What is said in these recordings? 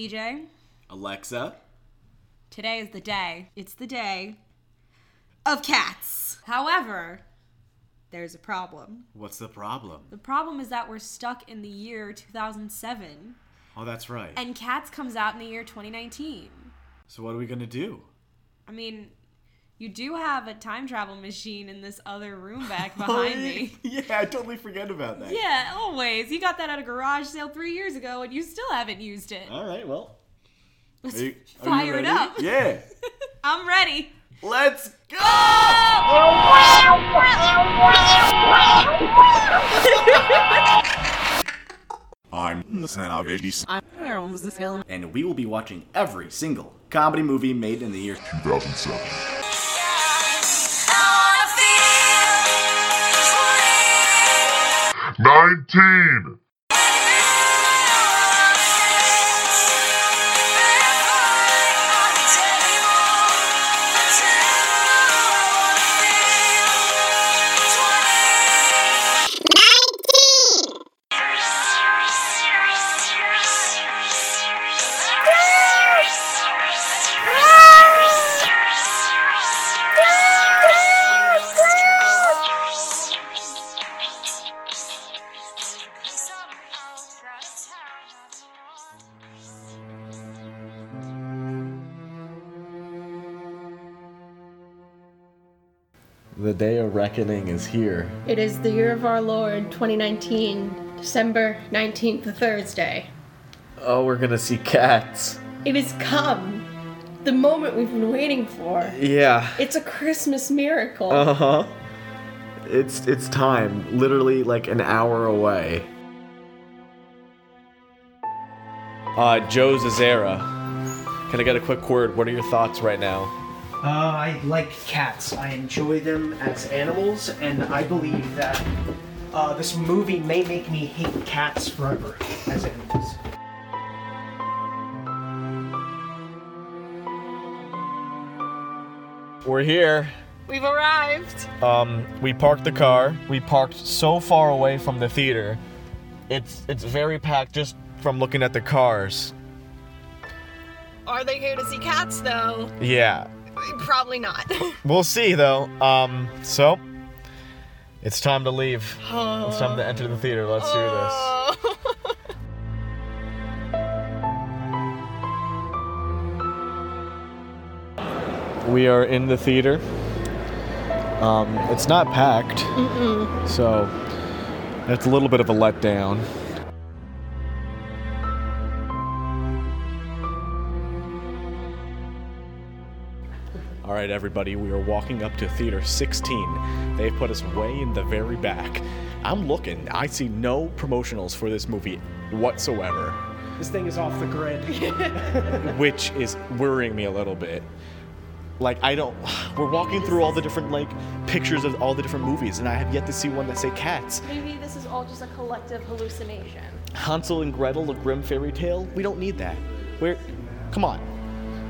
CJ, Alexa. today is the day. It's the day of cats. However, there's a problem. What's the problem? The problem is that we're stuck in the year 2007 Oh, that's right. and Cats comes out in the year 2019. So what are we gonna do? I mean, you do have a time travel machine in this other room back oh, behind me. yeah, I totally forget about that. Yeah, always. You got that at a garage sale three years ago and you still haven't used it. All right. Well, Let's are you, are you fire it up. Yeah. I'm ready. Let's go. I'm the son of a and we will be watching every single comedy movie made in the year 2007. 19 reckoning is here. It is the year of our Lord 2019, December 19th, a Thursday. Oh, we're gonna see cats. It has come. The moment we've been waiting for. Yeah. It's a Christmas miracle. Uh huh. It's it's time. Literally like an hour away. Uh, Joe Zazera. Can I get a quick word? What are your thoughts right now? Uh, I like cats. I enjoy them as animals, and I believe that uh, this movie may make me hate cats forever as animals. We're here. We've arrived. Um, we parked the car. We parked so far away from the theater. It's it's very packed just from looking at the cars. Are they here to see cats, though? Yeah. Probably not. We'll see though. Um, so it's time to leave. It's time to enter the theater. Let's do this. We are in the theater. Um, it's not packed, so it's a little bit of a letdown. Right, everybody, we are walking up to theater 16. They've put us way in the very back. I'm looking. I see no promotionals for this movie whatsoever, This thing is off the grid. which is worrying me a little bit. Like I don't we're walking through all the different like pictures of all the different movies and I have yet to see one that say cats. Maybe this is all just a collective hallucination. Hansel and Gretel, a grim fairy tale. We don't need that. We're come on.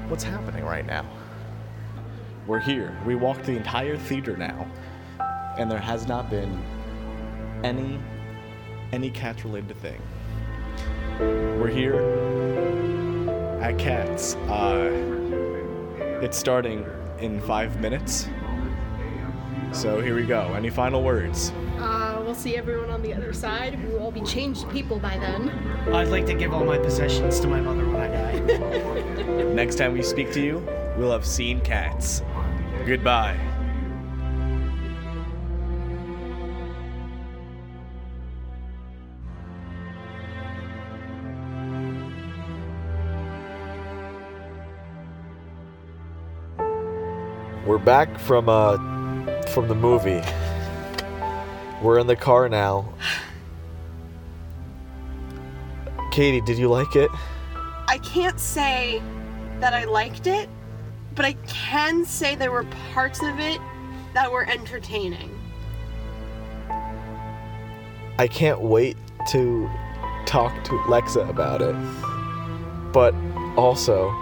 What's happening right now? We're here. We walked the entire theater now. And there has not been any any cat related thing. We're here at Cats. Uh it's starting in five minutes. So here we go. Any final words? Uh, we'll see everyone on the other side. We will all be changed people by then. I'd like to give all my possessions to my mother when I die. Next time we speak to you, we'll have seen cats. Goodbye. We're back from uh from the movie. We're in the car now. Katie, did you like it? I can't say that I liked it, but I can say there were parts of it that were entertaining. I can't wait to talk to Lexa about it. But also,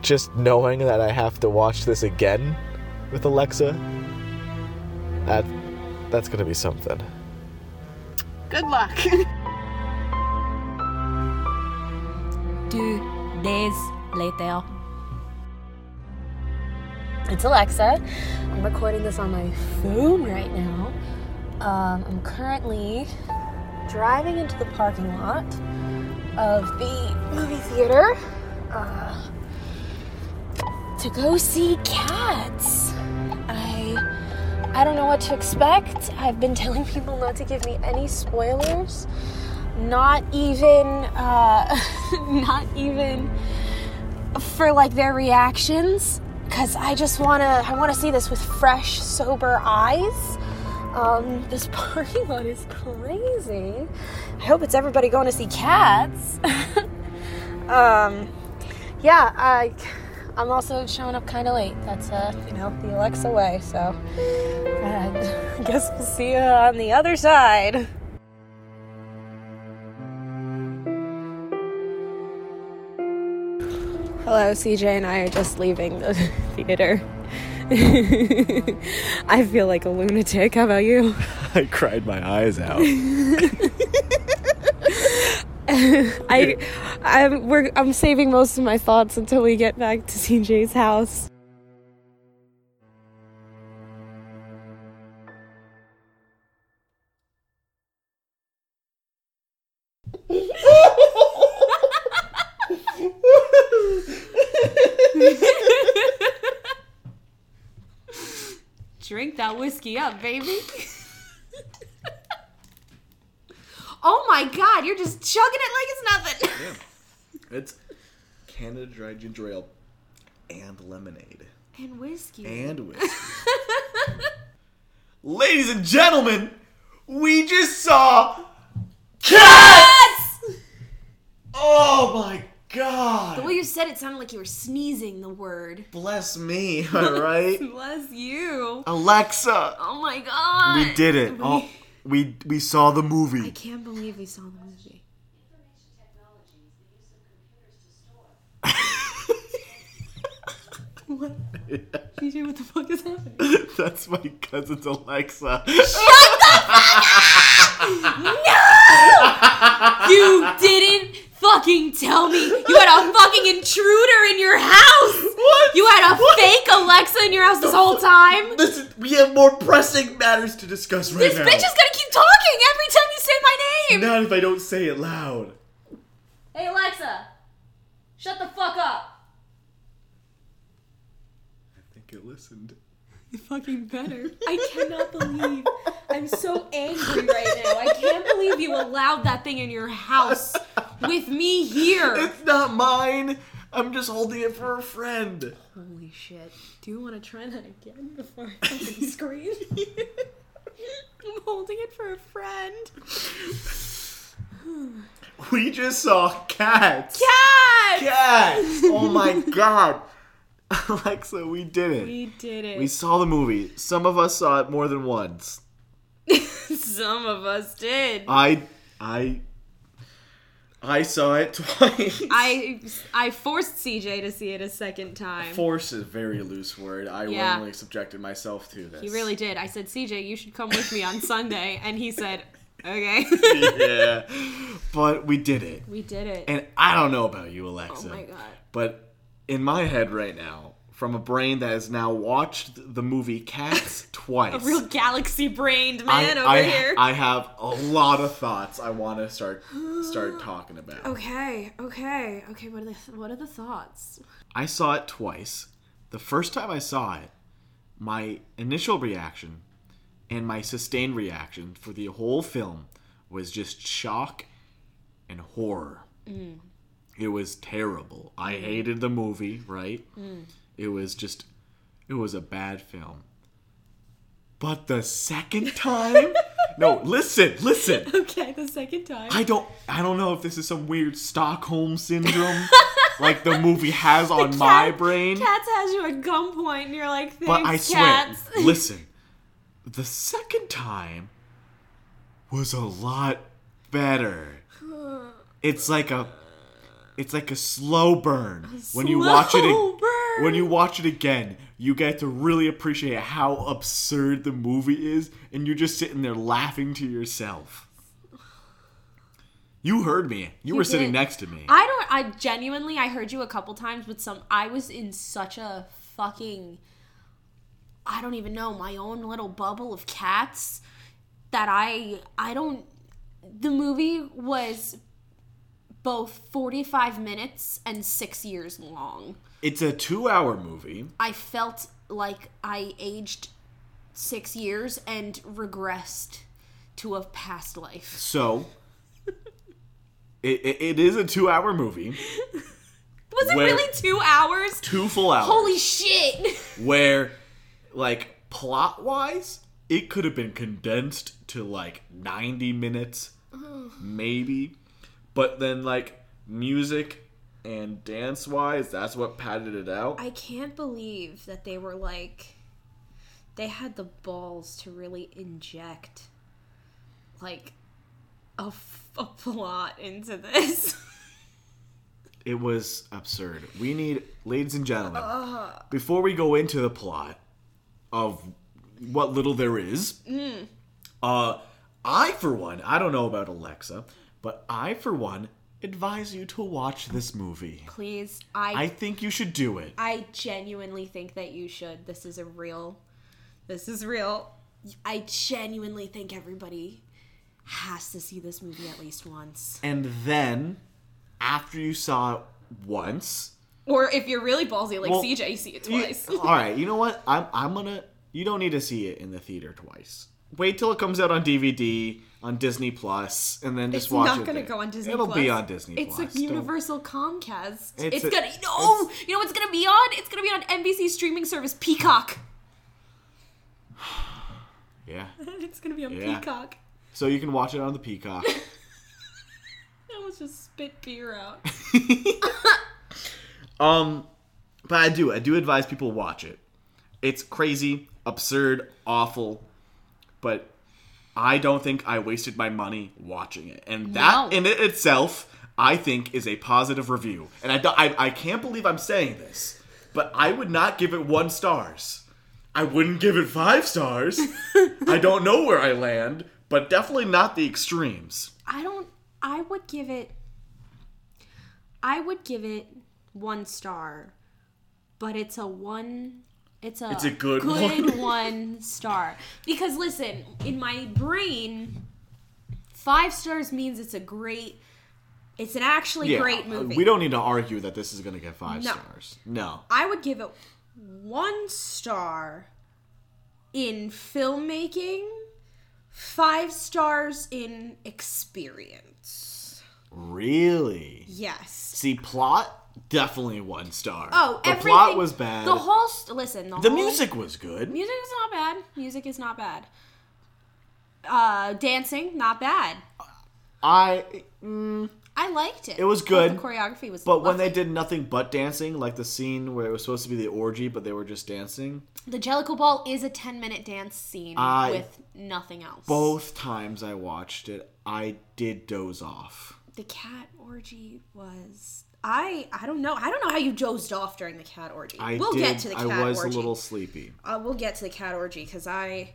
just knowing that I have to watch this again with Alexa, that that's gonna be something. Good luck. Two days later. It's Alexa. I'm recording this on my phone right now. Um, I'm currently driving into the parking lot of the movie theater uh, to go see Cats. I I don't know what to expect. I've been telling people not to give me any spoilers. Not even uh, not even for like their reactions because I just want to I want to see this with fresh sober eyes. Um, this parking lot is crazy. I hope it's everybody going to see cats. um, yeah, I I'm also showing up kind of late. That's uh, you know, the Alexa way. So, and I guess we'll see you on the other side. Hello, CJ and I are just leaving the theater. I feel like a lunatic. How about you? I cried my eyes out. I, I'm we're I'm saving most of my thoughts until we get back to CJ's house. That whiskey up, baby. oh my god, you're just chugging it like it's nothing. It's Canada Dry Ginger Ale and lemonade. And whiskey. And whiskey. Ladies and gentlemen, we just saw cats! Oh my god! The way you said it sounded like you were sneezing the word. Bless me, alright? Bless you. Alexa! Oh my god. We did it. We- Oh, we we saw the movie. I can't believe we saw the movie. what? DJ, what the fuck is happening? That's my cousin's Alexa. Shut the fuck up! No! You didn't fucking tell me you had a fucking intruder in your house. What? You had a What? fake Alexa in your house this whole time. Listen, we have more pressing matters to discuss right This now. This bitch is gonna keep talking every time you say my name. Not if I don't say it loud. Hey Alexa, shut the fuck up. I think it listened. You fucking better. I cannot believe. I'm so angry right now. I can't believe you allowed that thing in your house with me here. It's not mine. I'm just holding it for a friend. Holy shit. Do you want to try that again before I fucking scream? I'm holding it for a friend. We just saw cats. Cat! Cats. Oh my god. Alexa, we did it. We did it. We saw the movie. Some of us saw it more than once. Some of us did. I I I saw it twice. I I forced CJ to see it a second time. Force is a very loose word. I Yeah. willingly subjected myself to this. He really did. I said, CJ, you should come with me on Sunday. And he said, okay. yeah. But we did it. we did it. And I don't know about you, Alexa. oh my god. But in my head right now, from a brain that has now watched the movie Cats twice. A real galaxy brained I, man over I, here. I have a lot of thoughts I want to start start talking about. okay, okay, okay. What are the what are the thoughts? I saw it twice. The first time I saw it, my initial reaction and my sustained reaction for the whole film was just shock and horror. Mm. It was terrible. I mm. hated the movie, right? Mm. It was just, it was a bad film. But the second time, no, listen, listen. Okay, the second time. I don't I don't know if this is some weird Stockholm syndrome like the movie has on my brain. Cats has you at gunpoint, and you're like, thanks, but I swear, listen. The second time was a lot better. It's like a it's like a slow burn. when you watch it slow. When you watch it again, you get to really appreciate how absurd the movie is and you're just sitting there laughing to yourself. You heard me. You, were sitting next to me. I don't. I genuinely I heard you a couple times but some I was in such a fucking I don't even know, my own little bubble of cats that I I don't the movie was both 45 minutes and 6 years long. It's a two-hour movie. I felt like I aged 6 years and regressed to a past life. So, it, it, it is a two-hour movie, Was it Where- really 2 hours? two full hours. Holy shit. where like plot wise it could have been condensed to like 90 minutes maybe but then like music and dance wise that's what padded it out. I can't believe that they were like they had the balls to really inject like a, f- a plot into this. it was absurd. We need ladies and gentlemen before we go into the plot of what little there is uh i for one i don't know about alexa but i for one advise you to watch this movie Please, I I think you should do it. I genuinely think that you should. This is a real this is real. I genuinely think everybody has to see this movie at least once. And then, after you saw it once, Or if you're really ballsy like Well, CJ, see it you- twice. all right, you know what? I'm I'm gonna. You don't need to see it in the theater twice. Wait till it comes out on DVD on Disney Plus, and then just It's watch not gonna go on Disney It'll Plus. be on Disney Plus. It's Plus. a universal Comcast. It's It's, a- gonna no. You know what's gonna be on? It's gonna be on NBC streaming service Peacock. Yeah. it's gonna be on Yeah. Peacock. So you can watch it on the Peacock. I almost just spit beer out. Um, but I do, I do advise people watch it. It's crazy, absurd, awful, but I don't think I wasted my money watching it, and that No. in it itself, I think, is a positive review. And I, I, I can't believe I'm saying this, but I would not give it one stars. I wouldn't give it five stars. I don't know where I land, but definitely not the extremes. I don't. I would give it. I would give it one star, but it's a one. It's a. It's a good good one. one star because listen, in my brain, five stars means it's a great. It's an actually Yeah, great uh, movie. we don't need to argue that this is going to get five No. stars. No. I would give it one star in filmmaking, five stars in experience. Really? Yes. See, plot definitely one star. Oh, the plot was bad. The whole st- listen. The, The whole- music was good. Music is not bad. Music is not bad. Uh, dancing not bad. I, mm, I liked it. It was good, The choreography was. but when they did nothing but dancing, like the scene where it was supposed to be the orgy, but they were just dancing. the Jellicle Ball is a ten minute dance scene I- with nothing else. Both times I watched it, I did doze off. the cat orgy was. I I don't know. I don't know how you dozed off during the cat orgy. I we'll did. get to the cat orgy. I was orgy. a little sleepy. uh, we'll get to the cat orgy because I,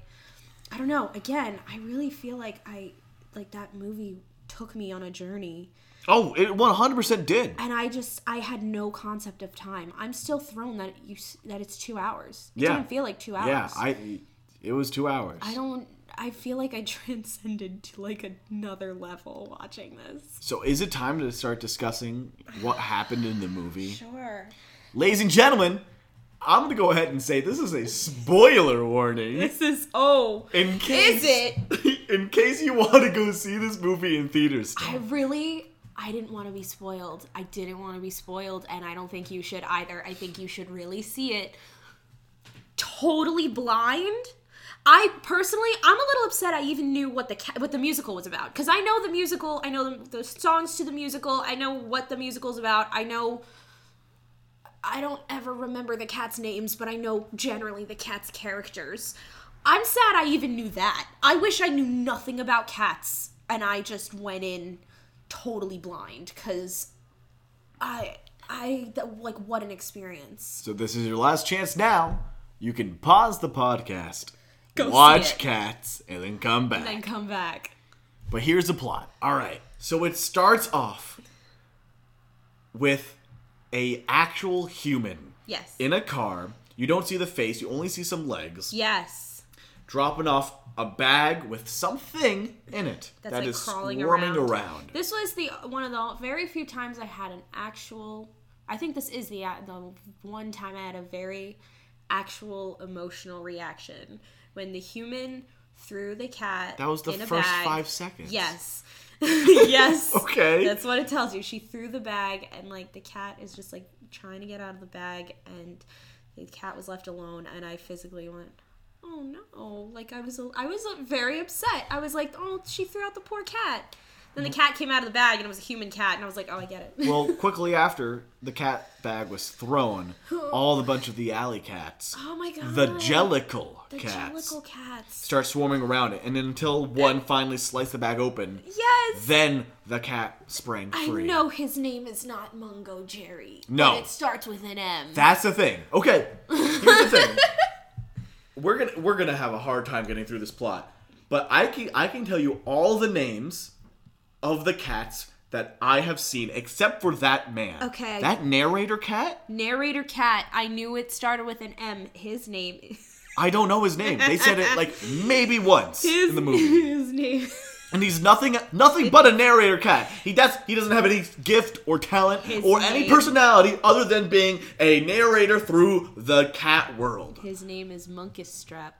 I don't know. Again, I really feel like I, like that movie took me on a journey, Oh, it 100% did. and I just I had no concept of time. I'm still thrown that you that it's two hours. It Yeah. didn't feel like two hours. Yeah, I. It was two hours. I don't. I feel like I transcended to like another level watching this. So is it time to start discussing what happened in the movie? Sure. Ladies and gentlemen, I'm gonna go ahead and say this is a spoiler warning. This is oh. In case, Is it? In case you want to go see this movie in theaters. I really I didn't want to be spoiled. I didn't want to be spoiled and I don't think you should either. I think you should really see it totally blind. I personally, I'm a little upset. I even knew what the ca- what the musical was about because I know the musical. I know the, the songs to the musical. I know what the musical's about. I know. I don't ever remember the cats' names, but I know generally the cats' characters. I'm sad I even knew that. I wish I knew nothing about cats and I just went in totally blind because I I like what an experience. So this is your last chance now. You can pause the podcast, Go watch. Cats, and then come back. And Then come back. But here's the plot. All right. So it starts off with a actual human Yes. in a car. You don't see the face, you only see some legs. yes. Dropping off a bag with something in it That's that like is crawling swarming around. around. This was the one of the very few times I had an actual. I think this is the the one time I had a very actual emotional reaction when the human threw the cat. That was the first bag. five seconds. Yes. yes. Okay. That's what it tells you. She threw the bag, and like the cat is just like trying to get out of the bag, and the cat was left alone. And I physically went, "Oh no!" Like I was, I was very upset. I was like, "Oh, she threw out the poor cat." Then the cat came out of the bag, and it was a human cat, and I was like, "Oh, I get it." Well, quickly after the cat bag was thrown, all the bunch of the alley cats, oh my god. the Jellicle the cats, Jellicle cats. start swarming around it, and then until uh, one finally sliced the bag open, Yes. then the cat sprang I free. know his name is not Mungojerrie. No. But it starts with an M. That's the thing. Okay, here's the thing. we're gonna we're gonna have a hard time getting through this plot, but I can I can tell you all the names of the cats that I have seen, except for that man. Okay. That narrator cat. Narrator cat. I knew it started with an M. His name. I don't know his name. They said it like maybe once His, in the movie, His name. and he's nothing nothing but a narrator cat. He does he doesn't have any gift or talent His or any personality other than being a narrator through the cat world. His name is Munkustrap.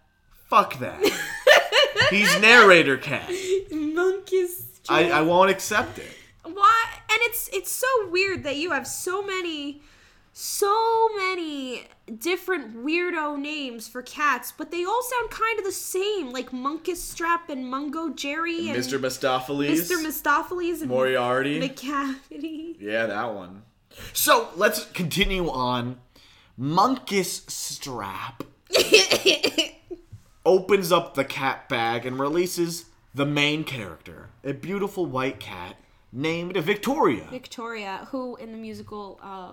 Fuck that. he's narrator cat. Monkus I, I won't accept it. Why? And it's it's so weird that you have so many, so many different weirdo names for cats, but they all sound kind of the same, like Munkustrap and Mungojerrie and Mr. Mistoffelees. Mr. Mistoffelees and Moriarty. Macavity. Yeah, that one. So let's continue on. Munkustrap opens up the cat bag and releases the main character, a beautiful white cat named Victoria. Victoria, who in the musical uh,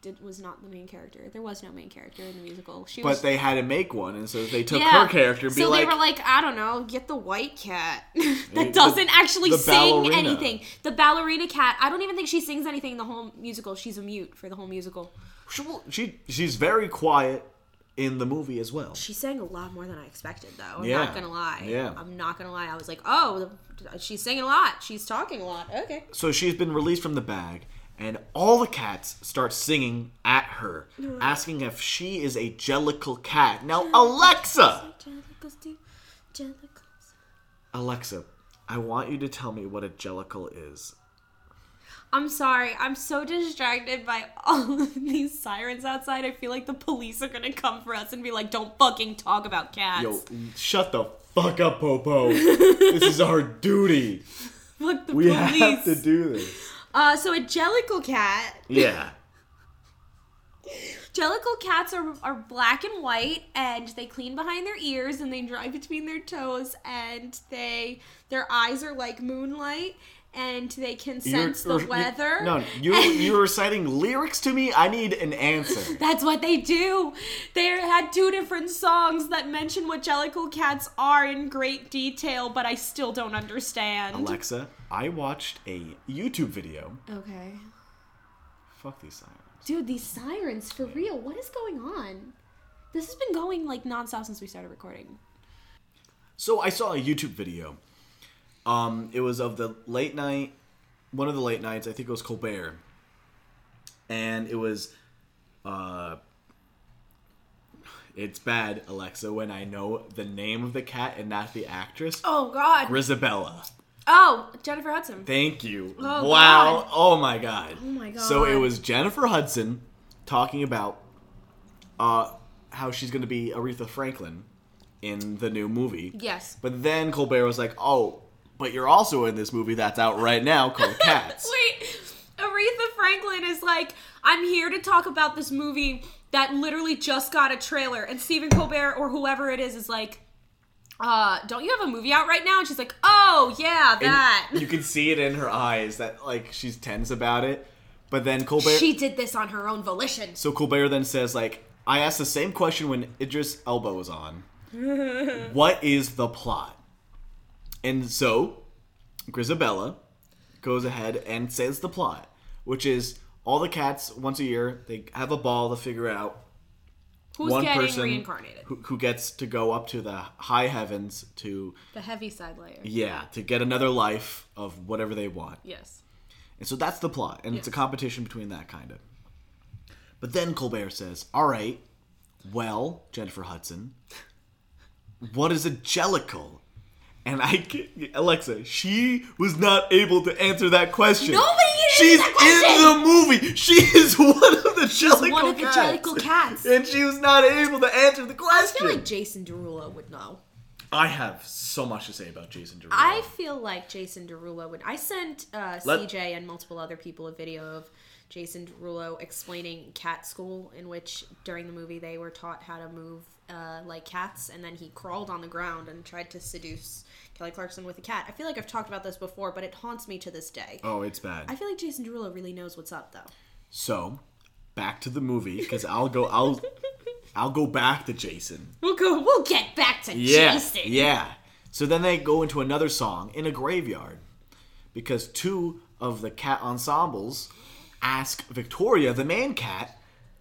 did, was not the main character. There was no main character in the musical. She was But they had to make one, and so they took Yeah. her character and be so like, they were like, I don't know, get the white cat that doesn't actually the sing ballerina. anything. The ballerina cat. I don't even think she sings anything in the whole musical. She's a mute for the whole musical. she, she she's very quiet in the movie as well. She sang a lot more than I expected, though. I'm Yeah. not gonna lie. Yeah. I'm not gonna lie. I was like, oh, she's singing a lot. She's talking a lot. Okay. So she's been released from the bag, and all the cats start singing at her, mm-hmm. asking if she is a jellicle cat. Now, Alexa! Jellicles do jellicles. Alexa, I want you to tell me what a jellicle is. I'm sorry. I'm so distracted by all of these sirens outside. I feel like the police are gonna come for us and be like, "Don't fucking talk about cats." Yo, shut the fuck up, Popo. this is our duty. Fuck the We police. have to do this. Uh, so a jellicle cat. Yeah. Jellicle cats are, are black and white, and they clean behind their ears, and they dry between their toes, and they their eyes are like moonlight, and they can sense the you're- weather. No, you you're reciting lyrics to me. I need an answer. That's what they do. They had two different songs that mention what jellicle cats are in great detail, but I still don't understand. Alexa, I watched a YouTube video. Okay. Fuck these sirens. Dude, these sirens, for real, what is going on? This has been going like nonstop since we started recording. So I saw a YouTube video. Um, it was of the late night, one of the late nights. I think it was Colbert, and it was, uh, it's bad, Alexa, when I know the name of the cat and not the actress. Oh god. Grizabella. Oh, Jennifer Hudson. Thank you. Oh, wow. God. Oh my god. Oh my God. So it was Jennifer Hudson talking about uh how she's going to be Aretha Franklin in the new movie. Yes. But then Colbert was like, "Oh, but you're also in this movie that's out right now called Cats." Wait, Aretha Franklin is like, I'm here to talk about this movie that literally just got a trailer, and Stephen Colbert or whoever it is is like, uh, don't you have a movie out right now? And she's like, oh yeah, And that. you can see it in her eyes that like she's tense about it. But then Colbert She did this on her own volition. So Colbert then says, like, I asked the same question when Idris Elba was on. what is the plot? And so Grizabella goes ahead and says the plot, which is all the cats once a year they have a ball to figure out Who's one getting person reincarnated? who, who gets to go up to the high heavens to The Heaviside Layer. yeah to get another life of whatever they want. Yes. And so that's the plot, and it's a Yes. competition between that kind of. But then Colbert says, "All right, well, Jennifer Hudson, what is a jellicle?" And I, Alexa, she was not able to answer that question. Nobody can She's in the movie. She is one of the jellicle one of the cats. Jellicle cats. and she was not able to answer the question. I feel like Jason Derulo would know. I have so much to say about Jason Derulo. I feel like Jason Derulo would. I sent uh, Let- CJ and multiple other people a video of Jason Derulo explaining cat school, in which during the movie they were taught how to move uh, like cats, and then he crawled on the ground and tried to seduce Kelly Clarkson with a cat. I feel like I've talked about this before, but it haunts me to this day. oh, it's bad. I feel like Jason Derulo really knows what's up, though. So, back to the movie because I'll go. I'll. I'll go back to Jason. We'll go. We'll get back to Yeah, Jason. yeah. So then they go into another song in a graveyard because two of the cat ensembles ask Victoria, the man cat,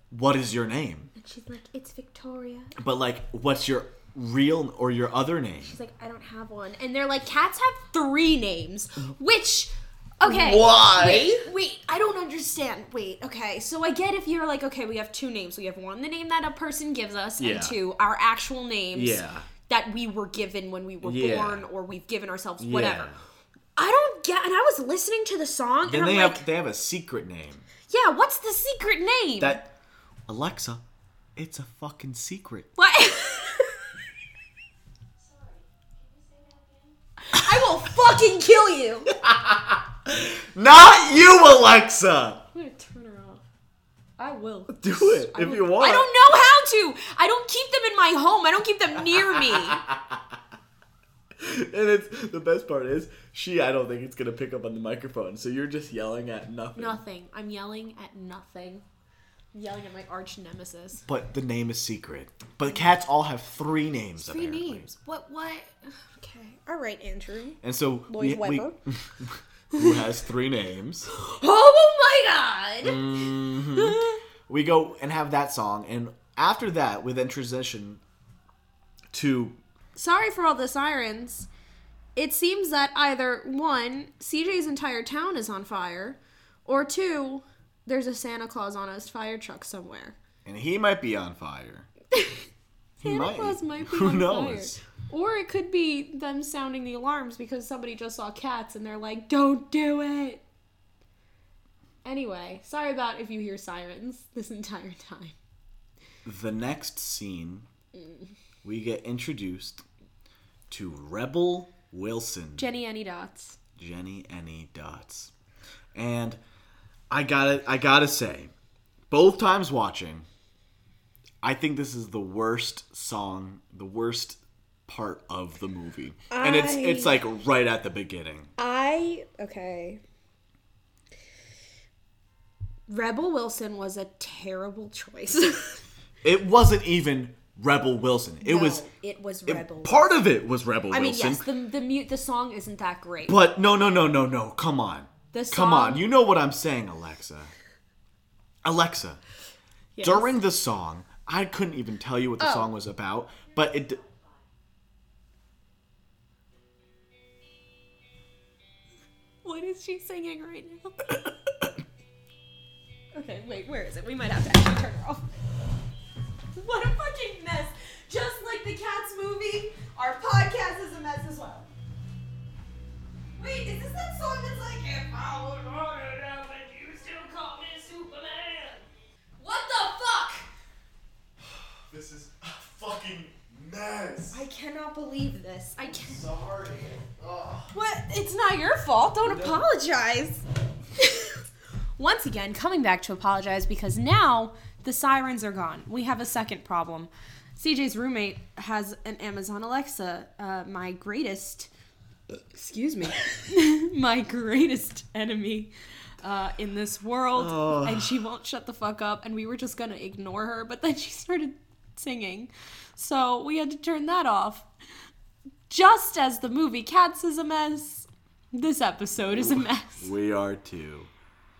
"What is your name?" And she's like, "It's Victoria." But like, what's your real or your other name? She's like, I don't have one. And they're like, cats have three names, which. Okay. Why? Wait, wait, I don't understand. Wait, okay. So I get if you're like, okay, we have two names. We have one, the name that a person gives us, Yeah. and two, our actual names Yeah. that we were given when we were Yeah. born or we've given ourselves, whatever. Yeah. I don't get. And I was listening to the song, Then and I'm they like, they have a secret name yeah, what's the secret name? that Alexa. It's a fucking secret. What? I will fucking kill you. Not you, Alexa. I'm gonna turn her off. I will. Do it if you want. I don't know how to. I don't keep them in my home. I don't keep them near me. And it's the best part is she. I don't think it's gonna pick up on the microphone. So you're just yelling at nothing. nothing. I'm yelling at nothing. I'm yelling at my arch nemesis. But the name is secret. But cats all have three names. Three apparently. names. What? What? Okay. All right, Andrew. And so Lloyd we, we who has three names. Oh my god. Mm. We go and have that song, and after that, we then transition to Sorry for all the sirens. It seems that either one, CJ's entire town is on fire, or two, there's a Santa Claus on a fire truck somewhere. and he might be on fire. Santa Claus might be Who on knows? fire. Or it could be them sounding the alarms because somebody just saw cats and they're like, don't do it. Anyway, sorry about if you hear sirens this entire time. The next scene, mm. we get introduced to Rebel Wilson. Jennyanydots. Jenny Any Dots. And I gotta I gotta say, both times watching, I think this is the worst song, the worst part of the movie. And it's it's like right at the beginning. I okay. Rebel Wilson was a terrible choice. It wasn't even Rebel Wilson. It was it was it- Rebel. part of it was Rebel I mean, Wilson. yes, the the mute the song isn't that great. But no, no, no, no, no. Come on. The song, Come on. You know what I'm saying, Alexa. Alexa. During the song, I couldn't even tell you what the Oh. song was about, but it. What is she singing right now? okay, wait, where is it? We might have to actually turn her off. What a fucking mess. Just like the Cats movie, our podcast is a mess as well. Wait, is this that song that's like, if I was hard enough and you still call me Superman? What the fuck? This is a fucking mess. I cannot believe this. I can't. Sorry. What? It's not your fault. Don't apologize. Once again, coming back to apologize because now the sirens are gone. We have a second problem. CJ's roommate has an Amazon Alexa. Uh, my greatest, excuse me, my greatest enemy uh, in this world, and she won't shut the fuck up. And we were just gonna ignore her, but then she started singing, so we had to turn that off. Just as the movie Cats is a mess, this episode is a mess. We are too.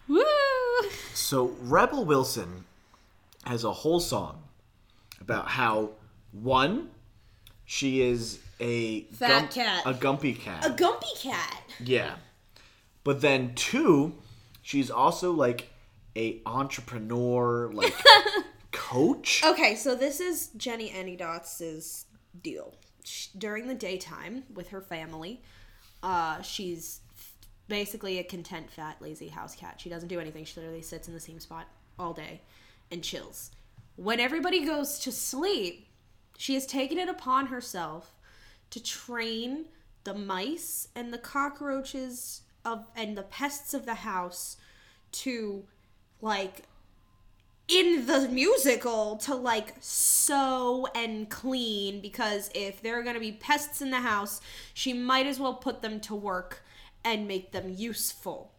Woo! So Rebel Wilson has a whole song about how one, she is a Fat cat. a Gumbie cat. A Gumbie cat. yeah. But then two, she's also like a entrepreneur, like coach. Okay, so this is Jennyanydots's deal. Sh during the daytime with her family, uh, she's basically a content, fat, lazy house cat. She doesn't do anything. She literally sits in the same spot all day and chills. When everybody goes to sleep, she has taken it upon herself to train the mice and the cockroaches of and the pests of the house to like in the musical to like sew and clean because if there are going to be pests in the house, she might as well put them to work and make them useful.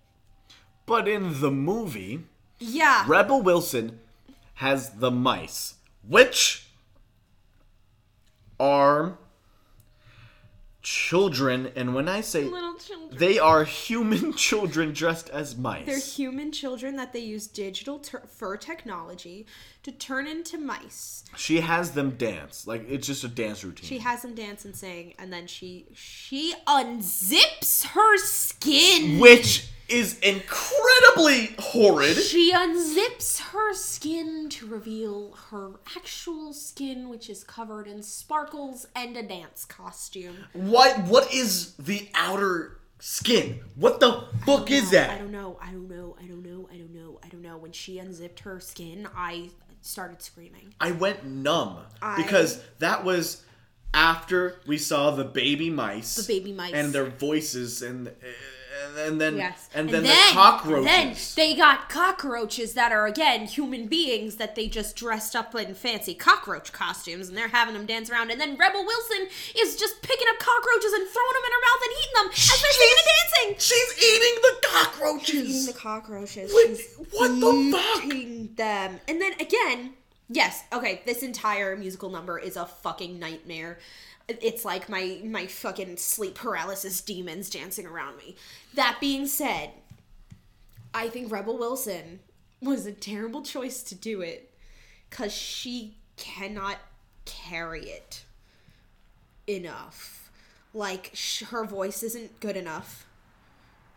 But in the movie, Yeah. Rebel Wilson has the mice, which are children, and when I say Little children. they are human children dressed as mice. They're human children that they use digital ter- fur technology to turn into mice. she has them dance like it's just a dance routine. She has them dance and sing, and then she she unzips her skin. which is incredibly horrid. She unzips her skin to reveal her actual skin, which is covered in sparkles and a dance costume. What what is the outer skin? What the fuck is that? I don't know. I don't know. I don't know. I don't know. I don't know. When she unzipped her skin, I started screaming. I went numb I- because that was after we saw the baby mice, The baby mice. and their voices, and and, and then Yes. and then, the cockroaches. Then they got cockroaches that are again human beings that they just dressed up in fancy cockroach costumes and they're having them dance around. And then Rebel Wilson is just picking up cockroaches and throwing them in her mouth and eating them as they're singing and dancing. She's eating the cockroaches. She's eating the cockroaches. What- She's what the fuck? eating them. And then again, yes, okay, this entire musical number is a fucking nightmare. It's like my my fucking sleep paralysis demons dancing around me. That being said, I think Rebel Wilson was a terrible choice to do it cuz she cannot carry it enough. Like sh- her voice isn't good enough.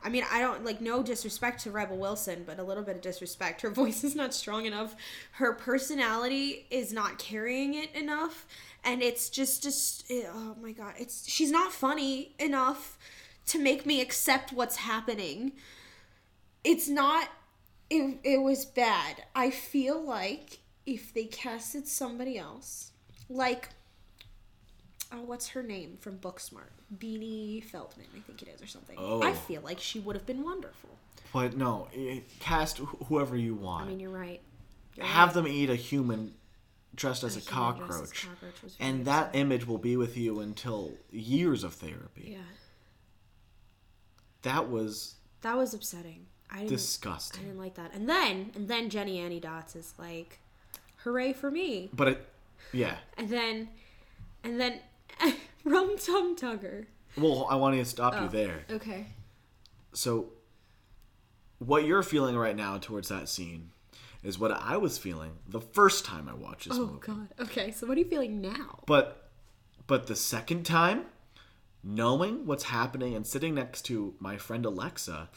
I mean, I don't like no disrespect to Rebel Wilson, but a little bit of disrespect. Her voice is not strong enough. Her personality is not carrying it enough, and it's just just eh, oh my god, it's she's not funny enough to make me accept what's happening. It's not it, it was bad. I feel like if they casted somebody else, like oh, what's her name from Booksmart? Beanie Feldman, I think it is, or something. Oh. I feel like she would have been wonderful. But no, eh, cast wh- whoever you want. I mean, you're right. You're Have right. them eat a human dressed as a, human dressed as cockroach, cockroach was very and that image will be with you until years of therapy. Yeah, That was that was upsetting. I didn't. I disgusting. didn't like that. And then, and then Jennyanydots is like, "Hooray for me!" But it, yeah. And then, and then, Rum Tum Tugger. Well, I want to stop Oh. you there. Okay. So, what you're feeling right now towards that scene is what I was feeling the first time I watched this Oh movie. God. Okay. So what are you feeling now? But, but the second time, knowing what's happening and sitting next to my friend Alexa,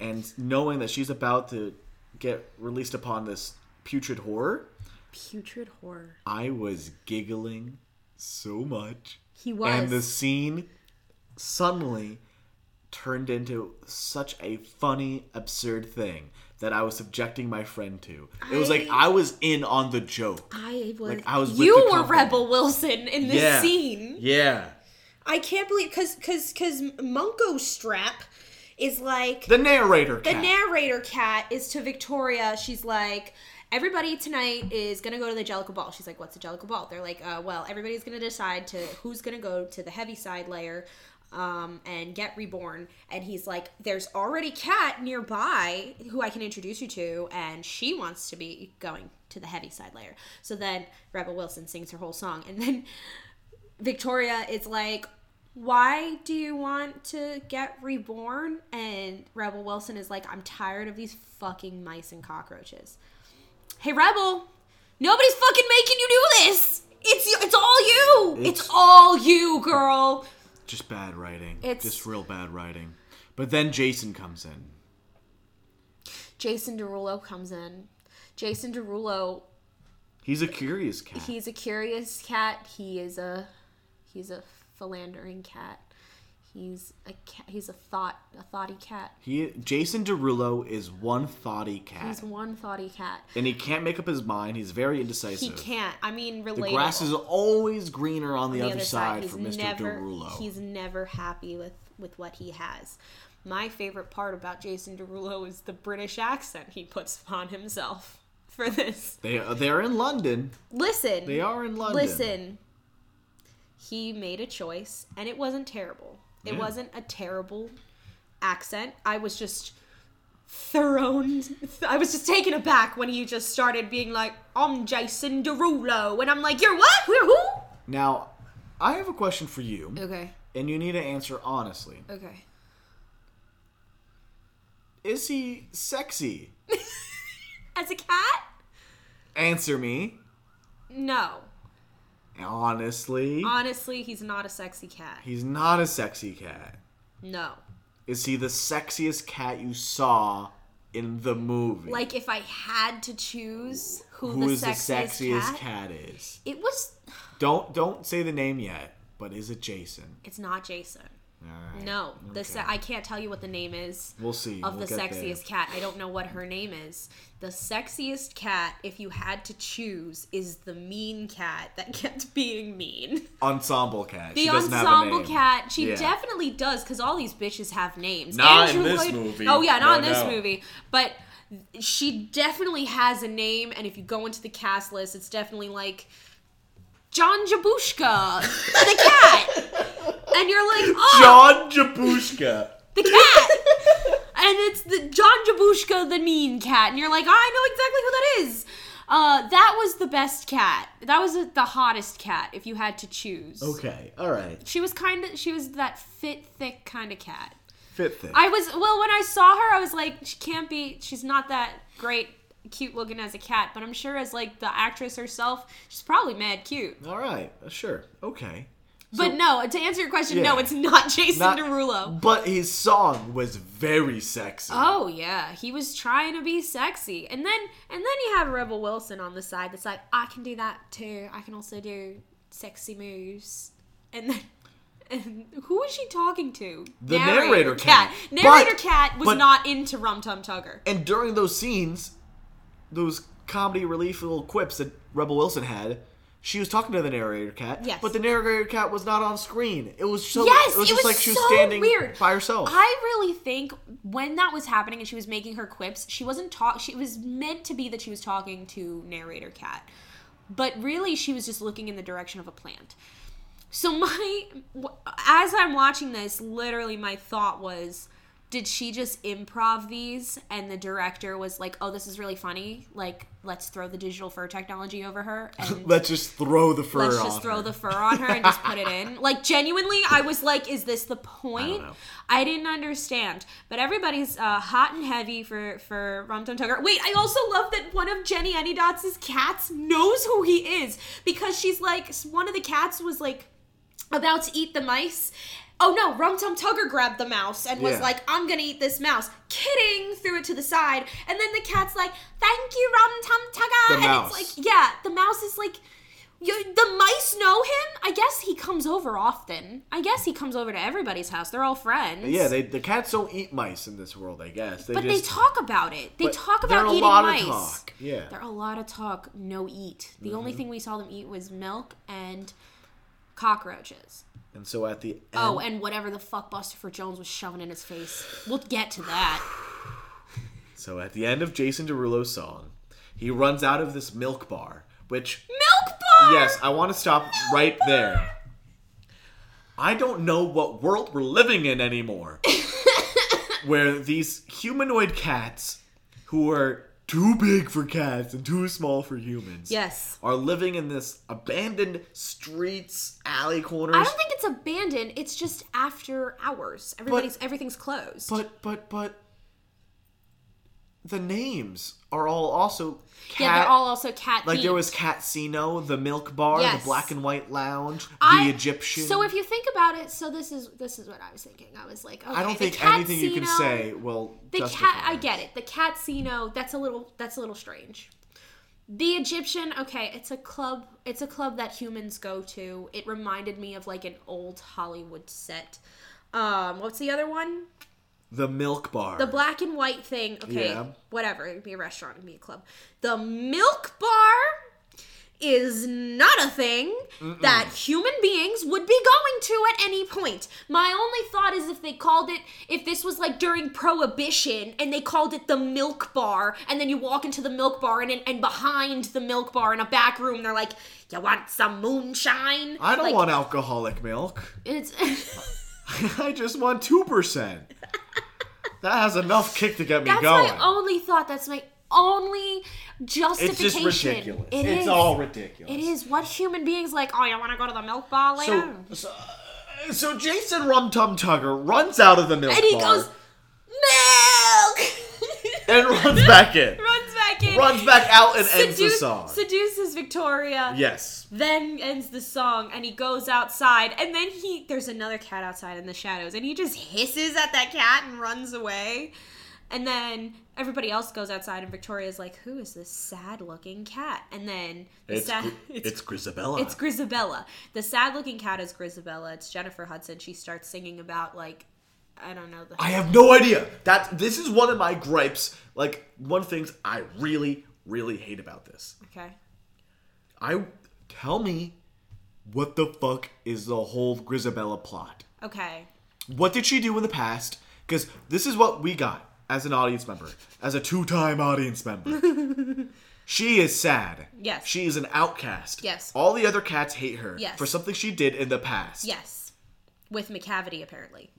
and knowing that she's about to get released upon this putrid horror, Putrid horror. I was giggling so much. He was. And the scene suddenly turned into such a funny, absurd thing that I was subjecting my friend to. It was like I was in on the joke. I was. Like, I was you were. Rebel Wilson in this Yeah. scene. Yeah. I can't believe because because because Munkustrap is like The narrator the cat. narrator cat is to Victoria. She's like, everybody tonight is gonna go to the Jellicle Ball. She's like, what's the Jellicle Ball? They're like, uh, well, everybody's gonna decide to who's gonna go to the Heaviside Layer. Um, and get reborn. And he's like, There's already Cat nearby who I can introduce you to, and she wants to be going to the Heaviside Layer. So then Rebel Wilson sings her whole song, and then Victoria is like, why do you want to get reborn? And Rebel Wilson is like, I'm tired of these fucking mice and cockroaches. Hey, Rebel, nobody's fucking making you do this. It's it's all you. It's, It's- all you, girl. Just bad writing. It's- just real bad writing. But then Jason comes in. Jason Derulo comes in. Jason Derulo, He's a curious cat. he's a curious cat. He is a he's a philandering cat. He's a cat. He's a thought a thoughty cat. He Jason Derulo is one thoughty cat, He's one thoughty cat. and he can't make up his mind. He's very indecisive. He can't. I mean, relatable. The grass is always greener on the, on other, side, He's for Mr. never, Derulo. He's never happy with with what he has. My favorite part about Jason Derulo is the British accent he puts upon himself for this. They they're in London. Listen. They are in London. Listen. He made a choice and it wasn't terrible. It Yeah. wasn't a terrible accent. I was just thrown I was just taken aback when he just started being like, I'm Jason Derulo and I'm like, You're what? You're who? Now, I have a question for you, Okay. and you need to answer honestly. Okay. Is he sexy? As a cat? Answer me No. Honestly. Honestly, he's not a sexy cat. He's not a sexy cat. No. Is he the sexiest cat you saw in the movie? Like if I had to choose who, who the, is the sexiest sexiest cat, cat is? it was Don't don't say the name yet, but is it Jason? it's not Jason. Alright, No. The se- I can't tell you what the name is. We'll see. Of We'll the sexiest there. cat. I don't know what her name is. The sexiest cat, if you had to choose, is the mean cat that kept being mean. ensemble cat. The she doesn't have a ensemble name. cat, she Yeah. definitely does, because all these bitches have names. Not in this Lloyd- movie. Oh yeah, not No, in this no. movie. But she definitely has a name, and if you go into the cast list, it's definitely like John Jabushka, the cat. And you're like, oh, John Jabushka. the cat. and it's the John Jabushka, the mean cat. And you're like, I know exactly who that is. Uh, that was the best cat. That was the hottest cat, if you had to choose. Okay, all right. She was kind of, she was that fit, thick kind of cat. Fit thick. I was, well, when I saw her, I was like, she can't be, she's not that great, cute looking as a cat, but I'm sure as like the actress herself, she's probably mad cute. all right, sure, okay. But no, to answer your question, no, it's not Jason Not- Derulo. But his song was very sexy. Oh yeah, he was trying to be sexy, and then and then you have Rebel Wilson on the side that's like, I can do that too. I can also do sexy moves, and then. And who was she talking to? The narrator cat. Narrator cat was but- not into Rum Tum Tugger. And during those scenes, those comedy relief little quips that Rebel Wilson had, she was talking to the narrator cat. Yes. But the narrator cat was not on screen. It was so. yes, it was just like she was so standing weird. by herself. I really think when that was happening and she was making her quips, she wasn't talk. She was meant to be that she was talking to narrator cat, but really she was just looking in the direction of a plant. So my, as I'm watching this, literally my thought was, did she just improv these and the director was like, oh, this is really funny. Like, let's throw the digital fur technology over her and Let's just throw the fur let's on just throw her. the fur on her and just put it in. Like genuinely, I was like, "Is this the point?" know. I didn't understand. But everybody's uh, hot and heavy for for Rum Tum Tugger. Wait, I also love that one of Jennyanydots' cats knows who he is because she's like one of the cats was like about to eat the mice. Oh no, Rum Tum Tugger grabbed the mouse and was Yeah. like, I'm gonna eat this mouse. Kidding, threw it to the side. And then the cat's like, Thank you, Rum Tum Tugger. The and mouse. it's like, yeah, the mouse is like, you, the mice know him. I guess he comes over often. I guess he comes over to everybody's house. They're all friends. Yeah, they, the cats don't eat mice in this world. I guess they but just. they talk about it. They talk about eating lot mice. of talk. Yeah. There are a lot of talk, no eat. The only Mm-hmm. thing we saw them eat was milk and cockroaches. And so at the oh, end, Oh, and whatever the fuck Bustopher Jones was shoving in his face. We'll get to that. so at the end of Jason Derulo's song, he runs out of this milk bar, which Milk bar. yes, I want to stop right there. I don't know what world we're living in anymore. where these humanoid cats who are too big for cats and too small for humans. Yes. Are living in this abandoned streets, alley corners. I don't think it's abandoned. It's just after hours. Everybody's everything's closed. But but but the names are all also cat. yeah, they're all also cat. like there was Catsino, the Milk Bar, Yes. the Black and White Lounge, I- the Egyptian. So if you think about it, so this is this is what I was thinking. I was like, okay, I don't think anything you can say will The cat, I get it. The Catsino, that's a little that's a little strange. The Egyptian, okay, it's a club. It's a club that humans go to. It reminded me of like an old Hollywood set. Um, what's the other one? The Milk Bar. The black and white thing. Okay, Yeah. whatever. It'd be a restaurant. It'd be a club. The milk bar is not a thing that human beings would be going to at any point. My only thought is if they called it, if this was like during Prohibition and they called it the milk bar, and then you walk into the milk bar and and behind the milk bar in a back room, they're like, "You want some moonshine?" I don't Like, want alcoholic milk. It's. I just want two percent. That has enough kick to get me That's going. my only thought. That's my only justification. it's just ridiculous. It it's is. all ridiculous. It is. What human beings like? Oh, you want to go to the milk bar later? So, so, uh, so Jason Rum Tum Tugger runs out of the milk bar and he goes, milk. and runs back in. back in. runs back out and ends the song. Seduces Victoria. yes. Then ends the song, and he goes outside, and then he there's another cat outside in the shadows, and he just hisses at that cat and runs away. And then everybody else goes outside, and Victoria's like, "Who is this sad-looking cat?" And then the It's, sad, Gri- it's Grizabella. It's Grizabella. The sad looking cat is Grizabella. It's Jennifer Hudson. She starts singing about like I don't know the I have no idea. That this is one of my gripes. Like one of the things I really, really hate about this. Okay. I tell me what the fuck is the whole Grizabella plot? Okay. What did she do in the past? Because this is what we got as an audience member, as a two-time audience member. she is sad. Yes. She is an outcast. Yes. All the other cats hate her Yes. for something she did in the past. Yes. With Macavity apparently.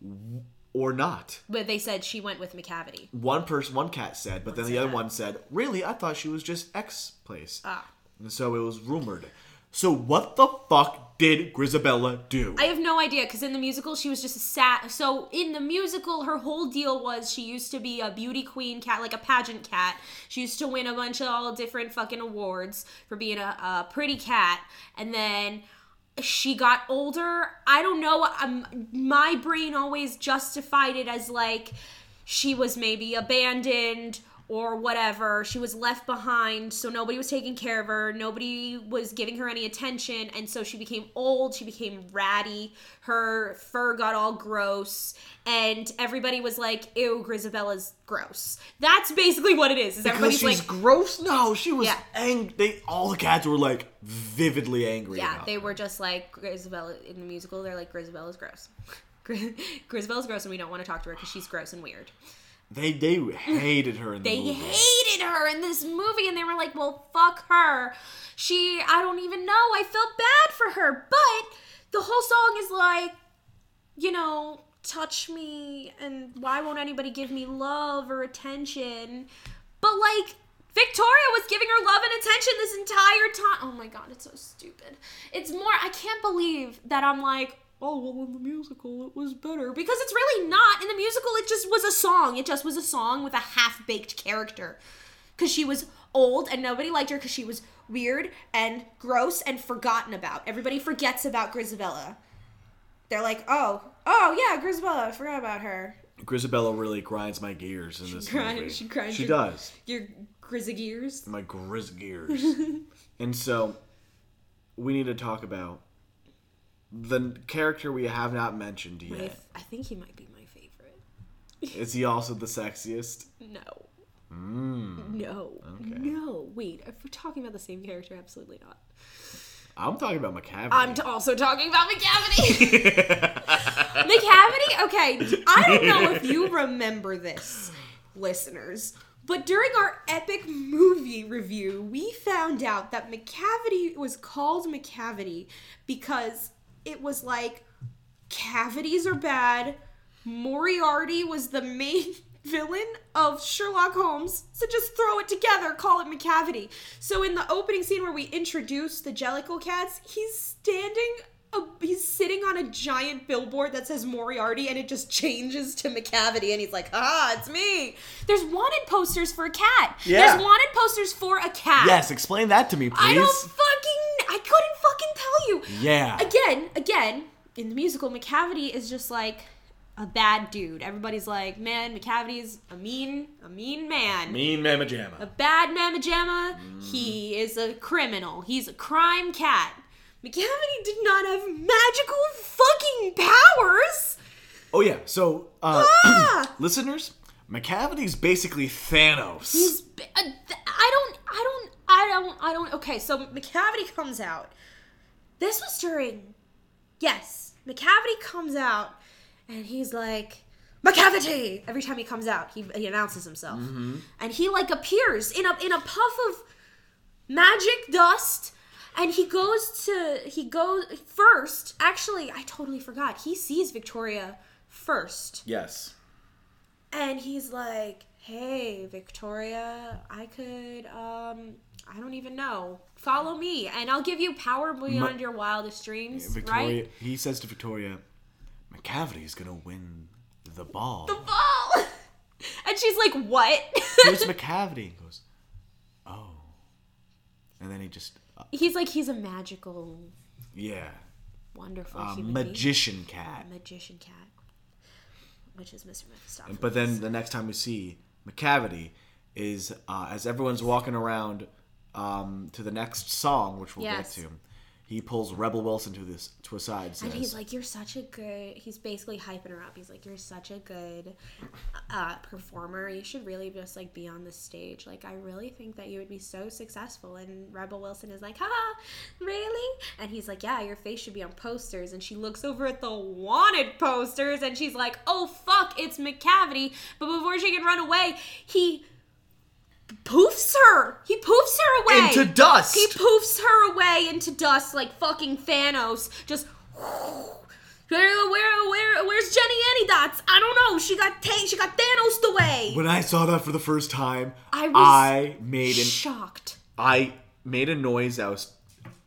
Or not. But they said she went with Macavity. One person, one cat said, but then the other that. one said, "Really, I thought she was just X place." Ah. And so it was rumored. So what the fuck did Grizabella do? I have no idea because in the musical she was just a sad. So in the musical, her whole deal was she used to be a beauty queen cat, like a pageant cat. She used to win a bunch of all different fucking awards for being a, a pretty cat, and then she got older. I don't know. Um, my brain always justified it as like she was maybe abandoned or whatever. She was left behind, so nobody was taking care of her. Nobody was giving her any attention, and so she became old. She became ratty. Her fur got all gross, and everybody was like, "Ew, Grizabella's gross." That's basically what it is. Is because everybody's she's like, gross. No, she was Yeah. angry. They all the cats were like vividly angry. Yeah, they her. were just like Grizabella in the musical. They're like Grizabella's gross. Gri- Grizabella's gross, and we don't want to talk to her because she's gross and weird. They they hated her in the They movie. hated her in this movie, and they were like, "Well, fuck her. She, I don't even know. I felt bad for her." But the whole song is like, you know, touch me, and why won't anybody give me love or attention? But like. Victoria was giving her love and attention this entire time. Oh my god, it's so stupid. It's more, I can't believe that I'm like, oh, well, in the musical it was better. Because it's really not. In the musical, it just was a song. It just was a song with a half baked character. Because she was old and nobody liked her because she was weird and gross and forgotten about. Everybody forgets about Grizabella. They're like, oh, oh yeah, Grizabella, I forgot about her. Grizabella really grinds my gears in this Grind- movie. she grinds She your- does. Your Grisagears. My grizz gears. and so we need to talk about the character we have not mentioned yet. I think he might be my favorite. Is he also the sexiest? No. Mm. No. Okay. No. Wait, if we're talking about the same character, absolutely not. I'm talking about Macavity. I'm t- also talking about Macavity. Macavity? Okay, I don't know if you remember this, listeners, but during our epic movie review, we found out that Macavity was called Macavity because it was like cavities are bad. Moriarty was the main villain of Sherlock Holmes, so just throw it together, call it Macavity. So in the opening scene where we introduce the Jellicle cats, he's standing. A, he's sitting on a giant billboard that says Moriarty, and it just changes to Macavity, and he's like, "Ah, it's me." There's wanted posters for a cat. Yeah. There's wanted posters for a cat. Yes, explain that to me, please. I don't fucking. I couldn't fucking tell you. Yeah. Again, again, in the musical, Macavity is just like a bad dude. Everybody's like, man, Macavity's a mean, a mean man. Mean Mamma A bad mamma jamma. He is a criminal. He's a crime cat. Macavity did not have magical fucking powers. Oh yeah. So, uh, Ah! listeners, Macavity's basically Thanos. He's. uh, I don't. I don't. I don't. I don't. Okay, so Macavity comes out. This was during. Yes, Macavity comes out, and he's like. Macavity! Every time he comes out, he, he announces himself, and he like appears in a in a puff of magic dust, and he goes to he goes first. Actually, I totally forgot. He sees Victoria first. yes. And he's like, "Hey, Victoria, I could um I don't even know. Follow me and I'll give you power beyond your wildest dreams, Victoria. right?" He says to Victoria, Macavity's gonna win the ball. The ball. And she's like, "What?" Who's Macavity? And goes, oh. And then he just, he's like he's a magical, yeah, wonderful a human being. magician cat. magician cat, which is Mr. Mephistophelies. But then the next time we see Macavity is uh, as everyone's walking around um, to the next song, which we'll Yes. get to. He pulls Rebel Wilson to this to a side. Says, And he's like, "You're such a good." He's basically hyping her up. He's like, "You're such a good uh, performer. You should really just like be on the stage. Like, I really think that you would be so successful." And Rebel Wilson is like, "Ha, really?" And he's like, "Yeah, your face should be on posters." And she looks over at the wanted posters, and she's like, "Oh fuck, it's Macavity!" But before she can run away, he poofs her. He poofs her away into dust. he poofs her away into dust like fucking Thanos. Just where, where, where, where's Jenny Annie Dots? I don't know. She got ta- she got Thanos away. when I saw that for the first time, I was I made an shocked. I made a noise that was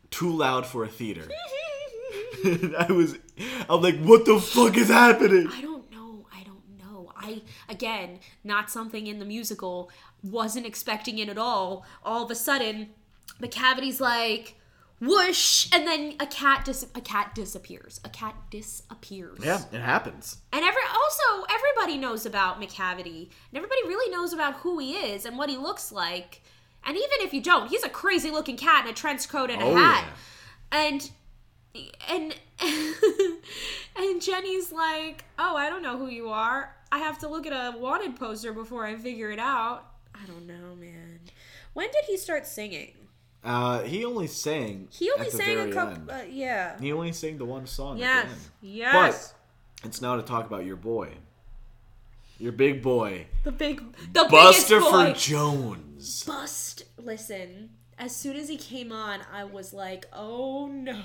too loud for a theater. I was, I'm like, what the fuck is happening? I don't know. I don't know. I again, not something in the musical. Wasn't expecting it at all. All of a sudden, Macavity's like whoosh, and then a cat dis- a cat disappears. A cat disappears. Yeah, it happens. And every also everybody knows about Macavity, and everybody really knows about who he is and what he looks like. And even if you don't, he's a crazy looking cat in a trench coat and a Oh, hat. And and and Jenny's like, "Oh, I don't know who you are. I have to look at a wanted poster before I figure it out." I don't know, man. When did he start singing? Uh, he only sang. He only sang a couple. Uh, yeah. He only sang the one song. Yes. At the end. Yes. But it's now to talk about your boy, your big boy, the big, the boy. Bustopher Jones. bust listen as soon as he came on i was like oh no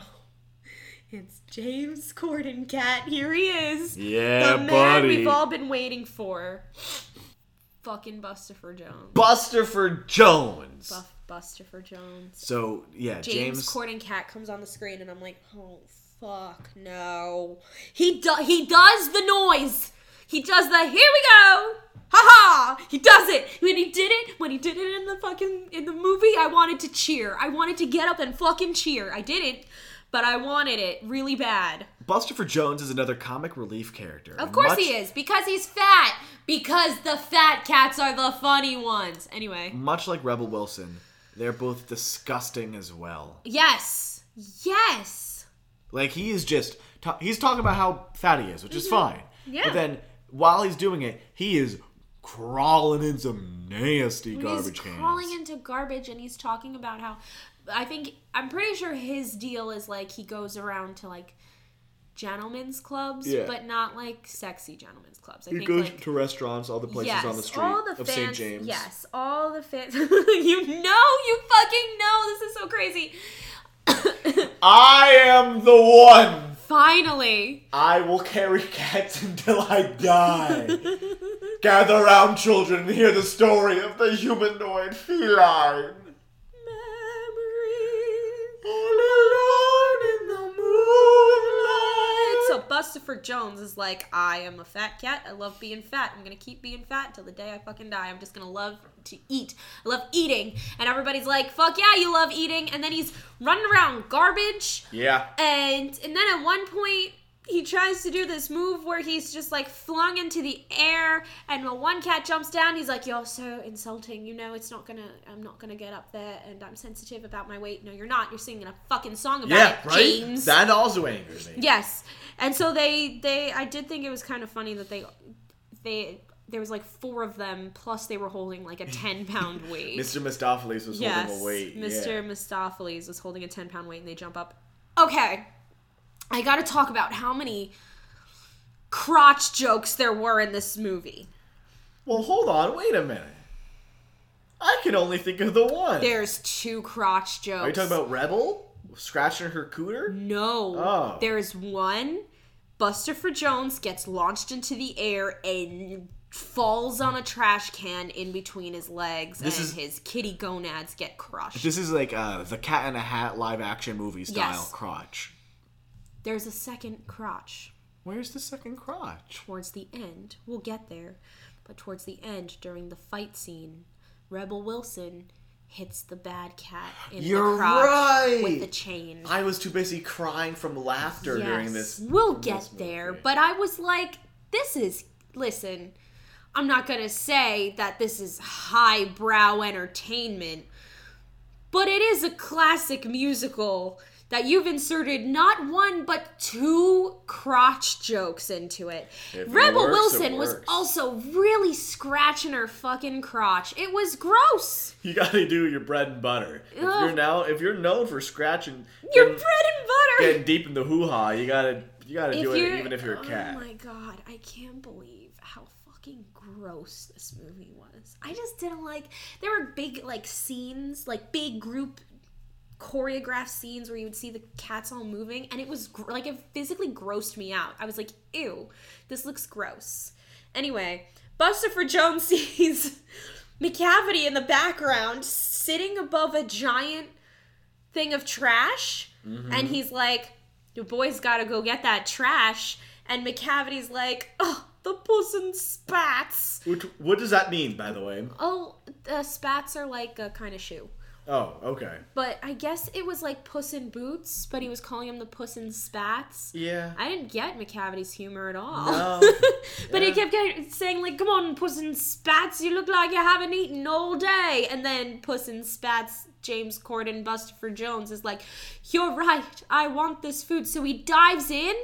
it's james corden cat here he is Yeah, the man buddy. we've all been waiting for fucking bustopher jones. Bustopher Jones. Buff bustopher jones. So yeah, james, James. corden cat comes on the screen and i'm like oh fuck no. He do- he does the noise. He does the here we go. Ha ha he does it. When he did it when he did it in the fucking in the movie i wanted to cheer. I wanted to get up and fucking cheer. I didn't but i wanted it really bad Bustopher Jones is another comic relief character. of course much, he is because he's fat because the fat cats are the funny ones anyway Much like Rebel Wilson, they're both disgusting as well. yes yes Like he is just he's talking about how fat he is, which is fine. Mm-hmm. Yeah. But then while he's doing it, he is crawling in some nasty When garbage he's cans. crawling into garbage and he's talking about how I think I'm pretty sure his deal is like he goes around to like gentlemen's clubs, Yeah. but not like sexy gentlemen's clubs. I he think goes like to restaurants, all the places yes, on the street all the of fans, St. James. Yes, all the fans. you know, you fucking know. This is so crazy. I am the one. Finally, I will carry cats until I die. Gather round, children, and hear the story of the humanoid feline. All alone in the moonlight. Bustopher Jones is like, I am a fat cat. I love being fat. I'm gonna keep being fat until the day I fucking die. I'm just gonna love to eat. I love eating. And everybody's like, fuck yeah, you love eating. And then he's running around garbage. Yeah. And and then at one point he tries to do this move where he's just like flung into the air and when one cat jumps down he's like you're so insulting you know it's not gonna i'm not gonna get up there and i'm sensitive about my weight no you're not you're singing a fucking song about Yeah, it right? james That also angers me. Yes, and so they they I did think it was kind of funny that they they there was like four of them plus they were holding like a ten pound weight. Mr. Mistoffelees was yes, holding a weight. Mr. Yeah. Mistoffelees was holding a ten pound weight and they jump up. Okay, I got to talk about how many crotch jokes there were in this movie. Well, hold on. Wait a minute. I can only think of the one. There's two crotch jokes. Are you talking about Rebel scratching her cooter? No. Oh. There's one. Bustopher Jones gets launched into the air and falls on a trash can in between his legs, This and is- his kitty gonads get crushed. This is like uh, the Cat in a Hat live action movie style Yes. crotch. There's a second crotch Where's the second crotch? towards the end. We'll get there, but towards the end, during the fight scene, Rebel Wilson hits the bad cat in You're the crotch right. with the chain. I was too busy crying from laughter during this. We'll this get there, movie. but I was like, this is listen, I'm not gonna say that this is highbrow entertainment, but it is a classic musical that you've inserted not one but two crotch jokes into it. If it Rebel works, it Wilson was also really scratching her fucking crotch. It was gross. You gotta do your bread and butter. If you're now, if you're known for scratching, Your getting- bread and butter. getting deep in the hoo ha, you gotta, you gotta do it even if you're a oh cat. Oh my god, I can't believe how fucking gross this movie was. I just didn't like. There were big like scenes, like big group choreographed scenes where you would see the cats all moving, and it was gr- like it physically grossed me out. I was like, ew, this looks gross. Anyway, Bustopher Jones sees Macavity in the background sitting above a giant thing of trash mm-hmm. and he's like the boys gotta go get that trash and macavity's like oh the puss in spats Which, what does that mean, by the way? oh the spats are like a kind of shoe Oh, okay. but i guess it was like puss in boots but he was calling him the puss in spats Yeah. I didn't get Macavity's humor at all. No. but he kept getting, saying, like, come on, Puss in Spats, you look like you haven't eaten all day. And then Puss in Spats, James Corden, Bustopher Jones is like, you're right, I want this food. So he dives in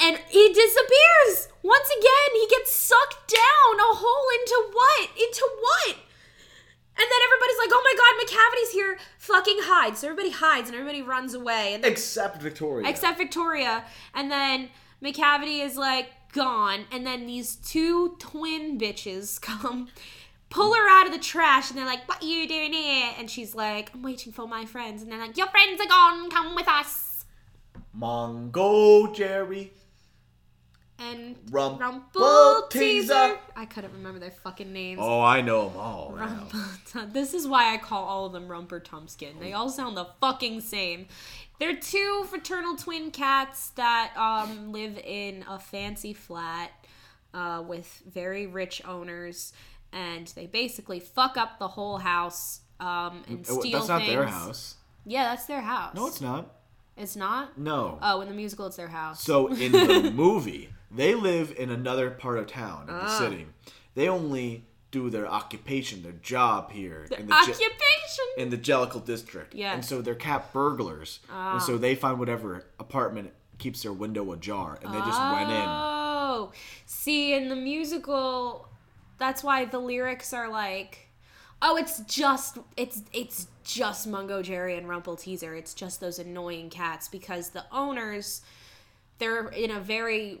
and he disappears. Once again, he gets sucked down a hole into what? Into what? And then everybody's like, oh my god, Macavity's here. Fucking hides. So everybody hides and everybody runs away. And then Except Victoria. except Victoria. And then Macavity is like gone. And then these two twin bitches come, pull her out of the trash, and they're like, What you doing here? And she's like, I'm waiting for my friends. And they're like, Your friends are gone, come with us. Mungojerrie. And Teaser. Teaser. I couldn't remember their fucking names. Oh, I know them all. now. Rumple- this is why I call all of them Rumper Tumpskin. They all sound the fucking same. They're two fraternal twin cats that um, live in a fancy flat uh, with very rich owners, and they basically fuck up the whole house um, and Uh, steal That's not things. their house. Yeah, that's their house. No, it's not. It's not. No. Oh, in the musical, it's their house. So in the movie, they live in another part of town, in the Ah. city. They only do their occupation, their job here in the Je- occupation. in the Jellicle district. Yeah. And so they're cat burglars. And so they find whatever apartment keeps their window ajar, and they just went in. Oh, see, in the musical, that's why the lyrics are like, oh, it's just it's it's just Mungojerrie and Rumpleteazer. It's just those annoying cats because the owners, they're in a very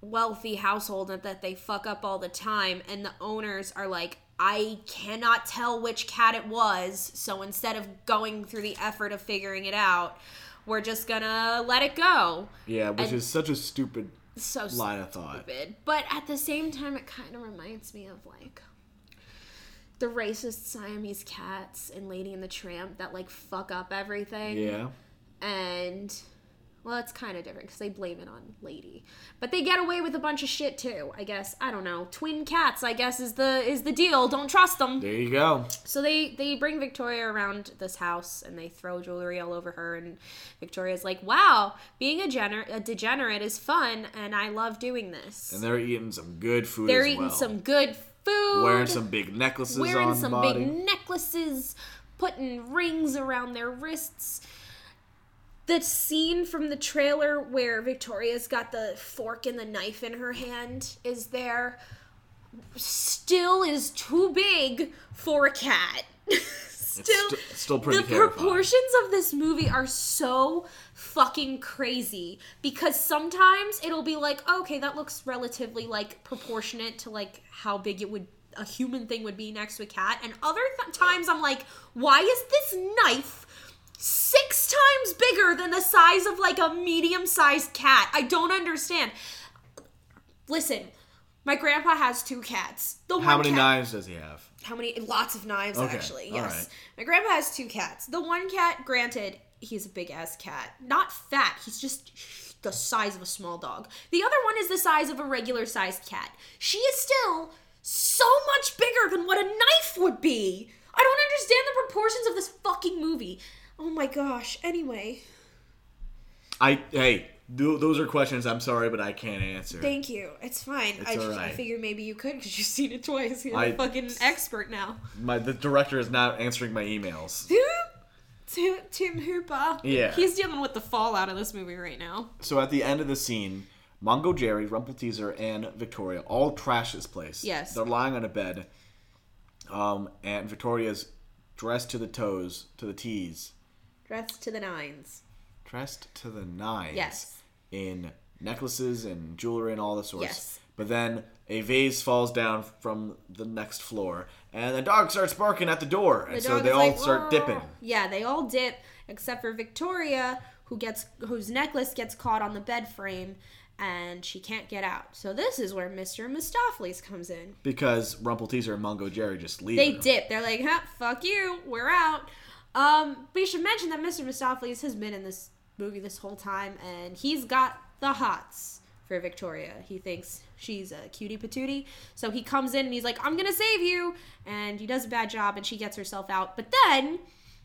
wealthy household and that they fuck up all the time, and the owners are like. I cannot tell which cat it was, so instead of going through the effort of figuring it out, we're just gonna let it go. Yeah, which And- is such a stupid so line of thought. stupid. But at the same time, it kind of reminds me of like the racist Siamese cats and Lady and the Tramp that like fuck up everything. Yeah. And well, it's kind of different because they blame it on Lady, but they get away with a bunch of shit too. I guess I don't know. Twin cats, I guess, is the is the deal. Don't trust them. There you go. So they they bring Victoria around this house and they throw jewelry all over her and Victoria's like, "Wow, being a, gener- a degenerate is fun and I love doing this." And they're eating some good food They're eating well. some good food. Wearing some big necklaces wearing some body. big necklaces, putting rings around their wrists. The scene from the trailer where Victoria's got the fork and the knife in her hand is there. Still is too big for a cat. still, st- still pretty the terrifying. proportions of this movie are so fucking crazy because sometimes it'll be like okay that looks relatively like proportionate to like how big it would a human thing would be next to a cat and other th- times i'm like why is this knife six times bigger than the size of like a medium sized cat i don't understand listen my grandpa has two cats the How many cat- knives does he have? How many? Lots of knives, Okay, actually. Yes. right. My grandpa has two cats. The one cat, granted, he's a big ass cat. Not fat. He's just the size of a small dog. The other one is the size of a regular sized cat. She is still so much bigger than what a knife would be. I don't understand the proportions of this fucking movie. Oh my gosh. Anyway, I hey, th- those are questions I'm sorry, but I can't answer. thank you. It's fine. I, It's just, I figured maybe you could because you've seen it twice. You're I- a fucking expert now. My the director is not answering my emails. Tim, Tim Hooper. Yeah. He's dealing with the fallout of this movie right now. So at the end of the scene, Mongo Jerry, Rumpleteazer, and Victoria all trash this place. Yes. They're lying on a bed. Um, and Victoria's dressed to the toes, to the T's, Dressed to the nines. dressed to the nines. Yes. In necklaces and jewelry and all the sorts. Yes. But then a vase falls down from the next floor, and the dog starts barking at the door, and The so they all like, start dipping. Yeah, they all dip except for Victoria, who gets whose necklace gets caught on the bed frame, and she can't get out. So this is where Mr. Mistoffelees comes in. Because Rumpleteazer and Mungojerrie just leave. They her. dip. They're like, huh, fuck you, we're out. Um, but you should mention that Mr. Mistoffelees has been in this movie this whole time, and he's got the hots for Victoria. He thinks she's a cutie patootie. So he comes in and he's like, I'm gonna save you. And he does a bad job, and she gets herself out. But then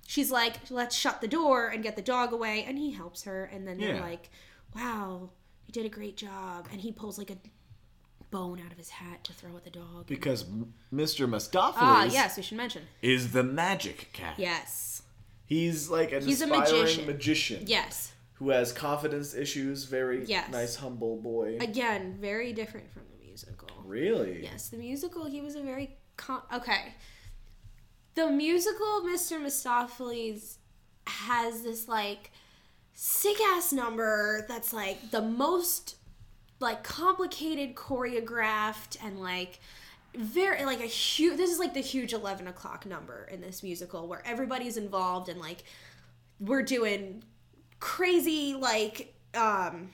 she's like, let's shut the door and get the dog away. And he helps her. And then they're Yeah. like, wow, you did a great job. And he pulls like a bone out of his hat to throw at the dog. Because Mr. Mistoffelees Ah, yes, we should mention. is the magic cat. Yes. He's like an He's a aspiring magician. magician. Yes. Who has confidence issues, very Yes. nice, humble boy. Again, very different from the musical. really? Yes, the musical, he was a very. Con- okay. The musical, Mr. Mistoffelees, has this, like, sick ass number that's, like, the most, like, complicated choreographed and, like, very like a huge this is like the huge 11 o'clock number in this musical where everybody's involved and like we're doing crazy like um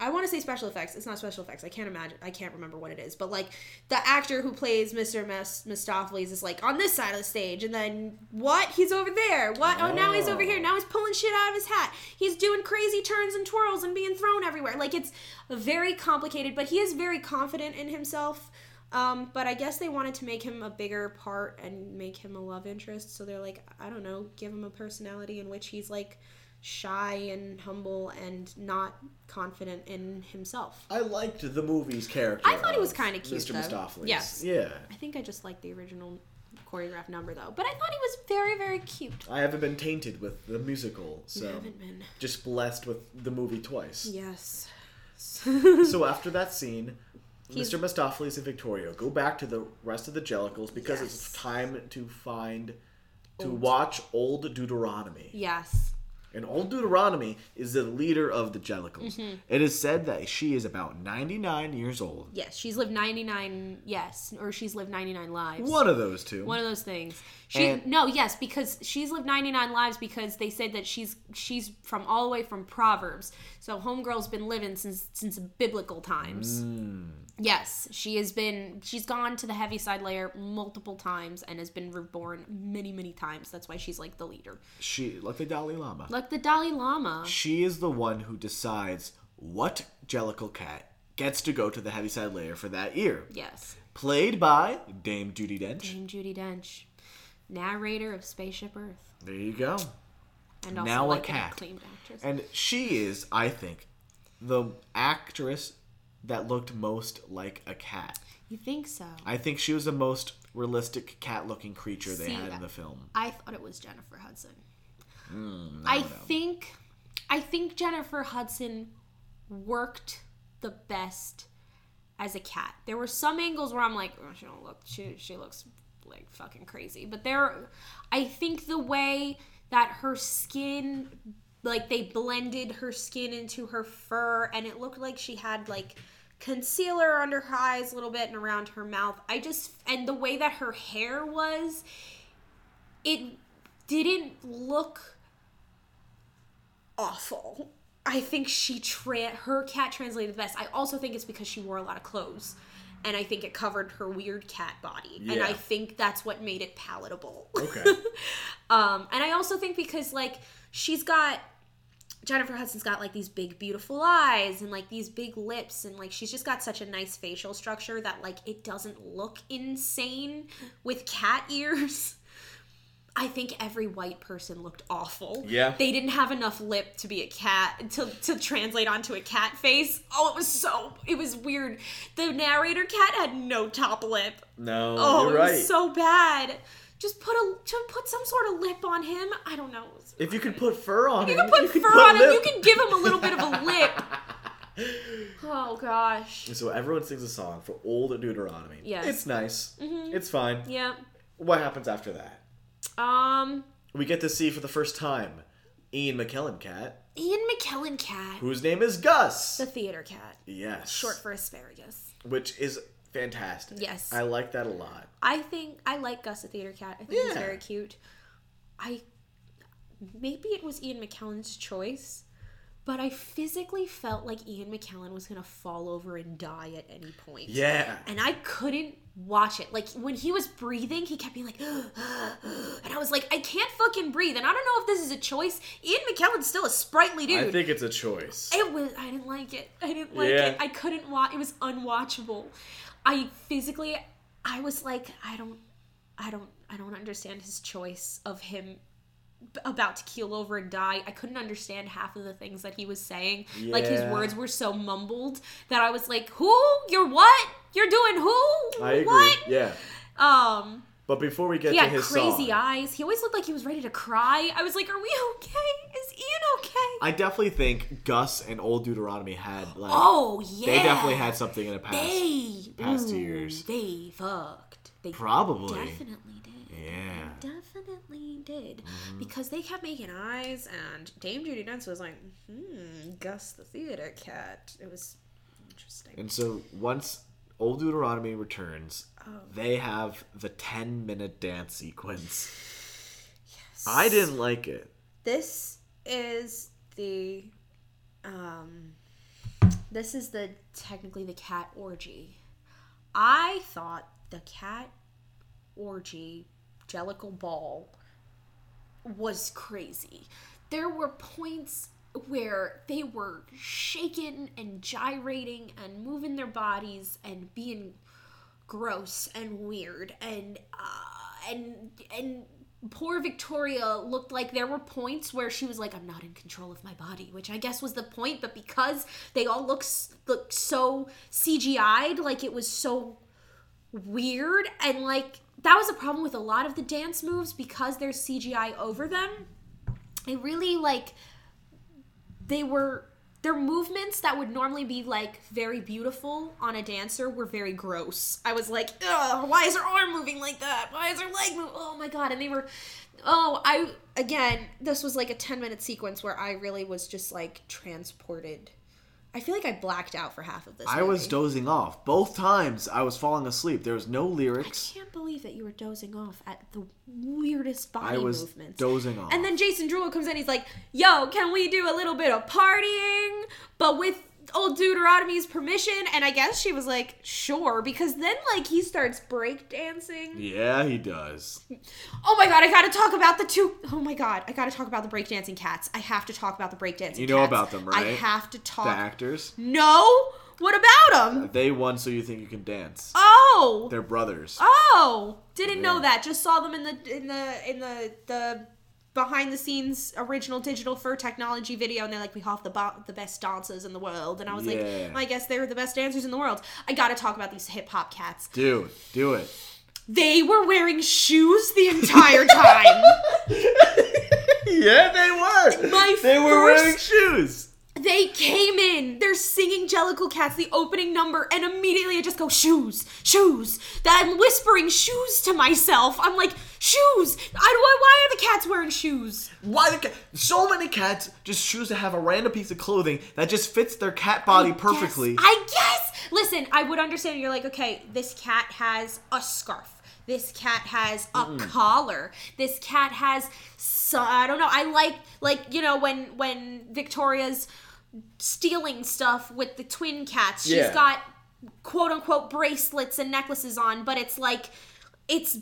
I want to say special effects. It's not special effects. I can't imagine. I can't remember what it is. But like the actor who plays Mr. Mis- Mistoffelees is like on this side of the stage, and then what? He's over there. What? Oh, now he's over here. Now he's pulling shit out of his hat. He's doing crazy turns and twirls and being thrown everywhere. Like it's very complicated, but he is very confident in himself. Um, but I guess they wanted to make him a bigger part and make him a love interest. So they're like, I don't know, give him a personality in which he's like shy and humble and not confident in himself. I liked the movie's character. I thought he was kinda cute, Mr. though. Mistoffelees. Yes. Yeah. I think I just like the original choreographed number though. But I thought he was very, very cute. I haven't been tainted with the musical, so You haven't been. just blessed with the movie twice. Yes. so after that scene, He's- Mr. Mistoffelees and Victoria go back to the rest of the Jellicles because Yes. it's time to find to watch Old Deuteronomy. Yes. And Old Deuteronomy is the leader of the Jellicles. Mm-hmm. It is said that she is about 99 years old. Yes. She's lived 99, yes. Or she's lived 99 lives. One of those two. One of those things. She And- no, yes, because she's lived 99 lives because they said that she's she's from all the way from Proverbs. So homegirl's been living since since biblical times. Mm. Yes, she has been she's gone to the Heaviside Layer multiple times and has been reborn many many times. That's why she's like the leader. She like the Dalai Lama. Like the Dalai Lama. She is the one who decides what Jellicle Cat gets to go to the Heaviside Layer for that year. Yes. Played by Dame Judi Dench. Dame Judi Dench, narrator of Spaceship Earth, There you go. and also Now a like an cat. actress. And she is, I think, the actress that looked most like a cat. you think so? I think she was the most realistic cat-looking creature they See, had in the film. I thought it was Jennifer Hudson. Mm, I think, I think Jennifer Hudson worked the best as a cat. There were some angles where I'm like, oh, she don't look, she she looks like fucking crazy. But there, I think the way that her skin, like they blended her skin into her fur, and it looked like she had like concealer under her eyes a little bit and around her mouth. I just and the way that her hair was, it didn't look awful. I think she tra- her cat translated the best. I also think it's because she wore a lot of clothes. And I think it covered her weird cat body. And I think that's what made it palatable. Okay. um, and I also think because like she's got Jennifer Hudson's got like these big beautiful eyes and like these big lips and like she's just got such a nice facial structure that like it doesn't look insane with cat ears. I think every white person looked awful. Yeah. They didn't have enough lip to be a cat to to translate onto a cat face. Oh, it was so it was weird. The narrator cat had no top lip. no, Oh, you're it right. was so bad. Just put a to put some sort of lip on him. I don't know. If you can put fur on you him, can put can fur put on him. You can give him a little bit of a lip. Oh gosh. So everyone sings a song for Old Deuteronomy. Yes. Mm-hmm. It's nice. It's fine. Yeah. What happens after that? Um. We get to see for the first time Ian McKellen cat, Ian McKellen cat, whose name is Gus. the theater cat, yes. short for asparagus. Which is fantastic. Yes. I like that a lot. I think I like Gus the theater cat. I think he's Yeah. very cute. I maybe it was Ian McKellen's choice, but I physically felt like Ian McKellen was gonna fall over and die at any point. Yeah. And I couldn't watch it. Like when he was breathing, he kept being like, and I was like, I can't fucking breathe. And I don't know if this is a choice. Ian McKellen's still a sprightly dude. I think it's a choice. It was. I didn't like it. I didn't like Yeah. it. I couldn't watch. It was unwatchable. I physically, I was like, I don't, I don't, I don't understand his choice of him about to keel over and die. I couldn't understand half of the things that he was saying. Like his words were so mumbled that I was like, "Who? You're what? You're doing who? I agree. What?" Yeah. Um, But before we get he to had his crazy song, eyes. He always looked like he was ready to cry. I was like, "Are we okay? Is Ian okay?" I definitely think Gus and Old Deuteronomy had like oh yeah, they definitely had something in the past. They past ooh, years. They fucked. They Probably. definitely did. Yeah. Definitely did. Mm-hmm. Because they kept making eyes, and Dame Judi Dench was like, hmm, Gus the theater cat. It was interesting. And so once Old Deuteronomy returns, Oh. they have the 10 minute dance sequence. Yes. I didn't like it. This is the, um, this is the technically the cat orgy. I thought the cat orgy, Jellicle Ball, was crazy. There were points where they were shaking and gyrating and moving their bodies and being gross and weird. And uh, and and poor Victoria looked like there were points where she was like I'm not in control of my body which I guess was the point but because they all look look so CGI'd like it was so weird. And like that was a problem with a lot of the dance moves because there's CGI over them. It really like they were their movements that would normally be like very beautiful on a dancer were very gross. I was like, Ugh, why is her arm moving like that? Why is her leg moving? Oh my god! And they were, oh, I again, this was like a ten minute sequence where I really was just like transported. I feel like I blacked out for half of this. I was dozing off. Both times I was falling asleep. There was no lyrics. I can't believe that you were dozing off at the weirdest body I was movements. dozing off. And then Jason Derulo comes in. He's like, "Yo, can we do a little bit of partying, but with old Deuteronomy's permission?" And I guess she was like, "Sure," because then like he starts breakdancing. Yeah, he does. Oh my god, I gotta talk about the two oh my god, I gotta talk about the breakdancing cats. I have to talk about the breakdancing. Cats. You know cats. about them, right? I have to talk. The actors. No, what about them? Uh, they won so you think you can dance. Oh, They're brothers. Oh, didn't know that. Just saw them in the in the in the the behind the scenes original digital fur technology video, and they're like, we have the bo- the best dancers in the world, and I was Yeah. like, I guess they're the best dancers in the world. I got to talk about these hip hop cats. Dude, do it. They were wearing shoes the entire time. Yeah, they were. My they were wearing shoes. They came in, they're singing Jellicle Cats, the opening number, and immediately I just go, shoes, shoes. That I'm whispering shoes to myself. I'm like, shoes. I, why, why are the cats wearing shoes? Why the cat? So many cats just choose to have a random piece of clothing that just fits their cat body perfectly. Yes, I guess. Listen, I would understand. You're like, okay, this cat has a scarf. This cat has a collar. This cat has. So, I don't know. I like like you know when when Victoria's stealing stuff with the twin cats. She's Yeah. got quote unquote bracelets and necklaces on, but it's like it's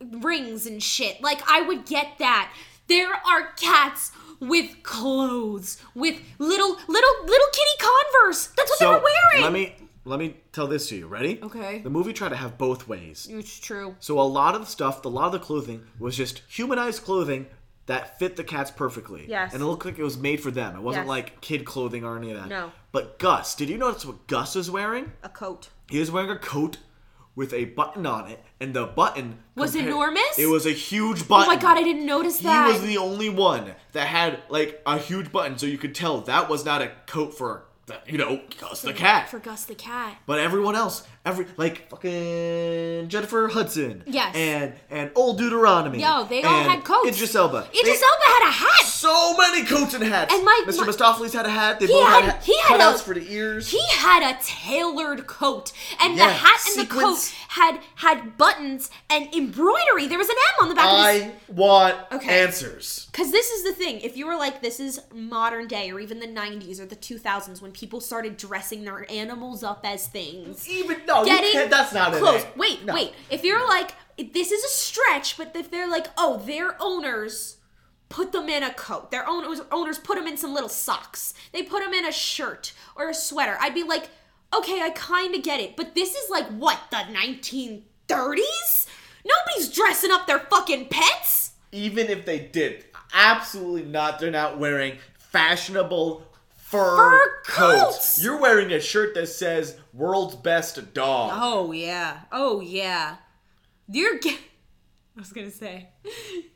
rings and shit. Like I would get that. There are cats with clothes, with little little little kitty Converse. That's what they were wearing. let me let me tell this to you. Ready? Okay. The movie tried to have both ways. It's true. So a lot of the stuff, a lot of the clothing was just humanized clothing that fit the cats perfectly. Yes. And it looked like it was made for them. It wasn't Yes. like kid clothing or any of that. No. But Gus, did you notice what Gus was wearing? A coat. He was wearing a coat with a button on it, and the button Was enormous? It was a huge button. Oh my god, I didn't notice that. He was the only one that had like a huge button, so you could tell that was not a coat for the- you know Gus the cat. For Gus the cat. But everyone else, every like fucking Jennifer Hudson, Yes. and and Old Deuteronomy, Yo, they all and had coats. Idris Elba, Idris They- Elba had a hat. so many coats and hats. And my- Mr. Mistoffelees had a hat. They He both had- had, he had cutouts a- for the ears. He had a tailored coat, and Yeah, the hat and the coat had had buttons and embroidery. There was an M on the back of his I want Okay. answers. Because this is the thing. If you were like, this is modern day or even the 90s or the 2000s when people started dressing their animals up as things. Even no, Getting that's not close. it. Wait, No. wait. If you're like, this is a stretch, but if they're like, oh, their owners put them in a coat, their owners, owners put them in some little socks, they put them in a shirt or a sweater, I'd be like, okay, I kind of get it. But this is like, what, the 1930s? Nobody's dressing up their fucking pets. Even if they did, absolutely not. They're not wearing fashionable fur, Fur coats. coats. You're wearing a shirt that says "World's Best Dog." Oh yeah. Oh yeah. Your cat. I was gonna say,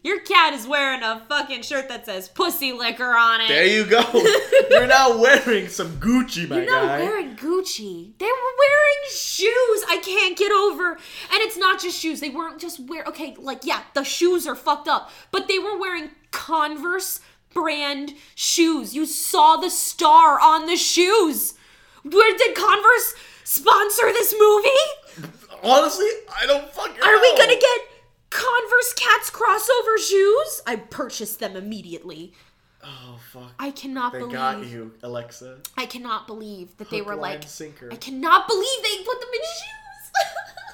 your cat is wearing a fucking shirt that says "pussy liquor" on it. There you go. You're not wearing some Gucci, my You're not guy. wearing Gucci. They were wearing shoes. I can't get over. And it's not just shoes. They weren't just wear. Okay, like yeah, the shoes are fucked up, but they were wearing Converse brand shoes. You saw the star on the shoes. Where did Converse sponsor this movie? Honestly, I don't fucking. Are we gonna get Converse Cats crossover shoes? I purchased them immediately. Oh fuck! I cannot they believe. got you, Alexa. I cannot believe that they were line, like. sinker. I cannot believe they put them in shoes.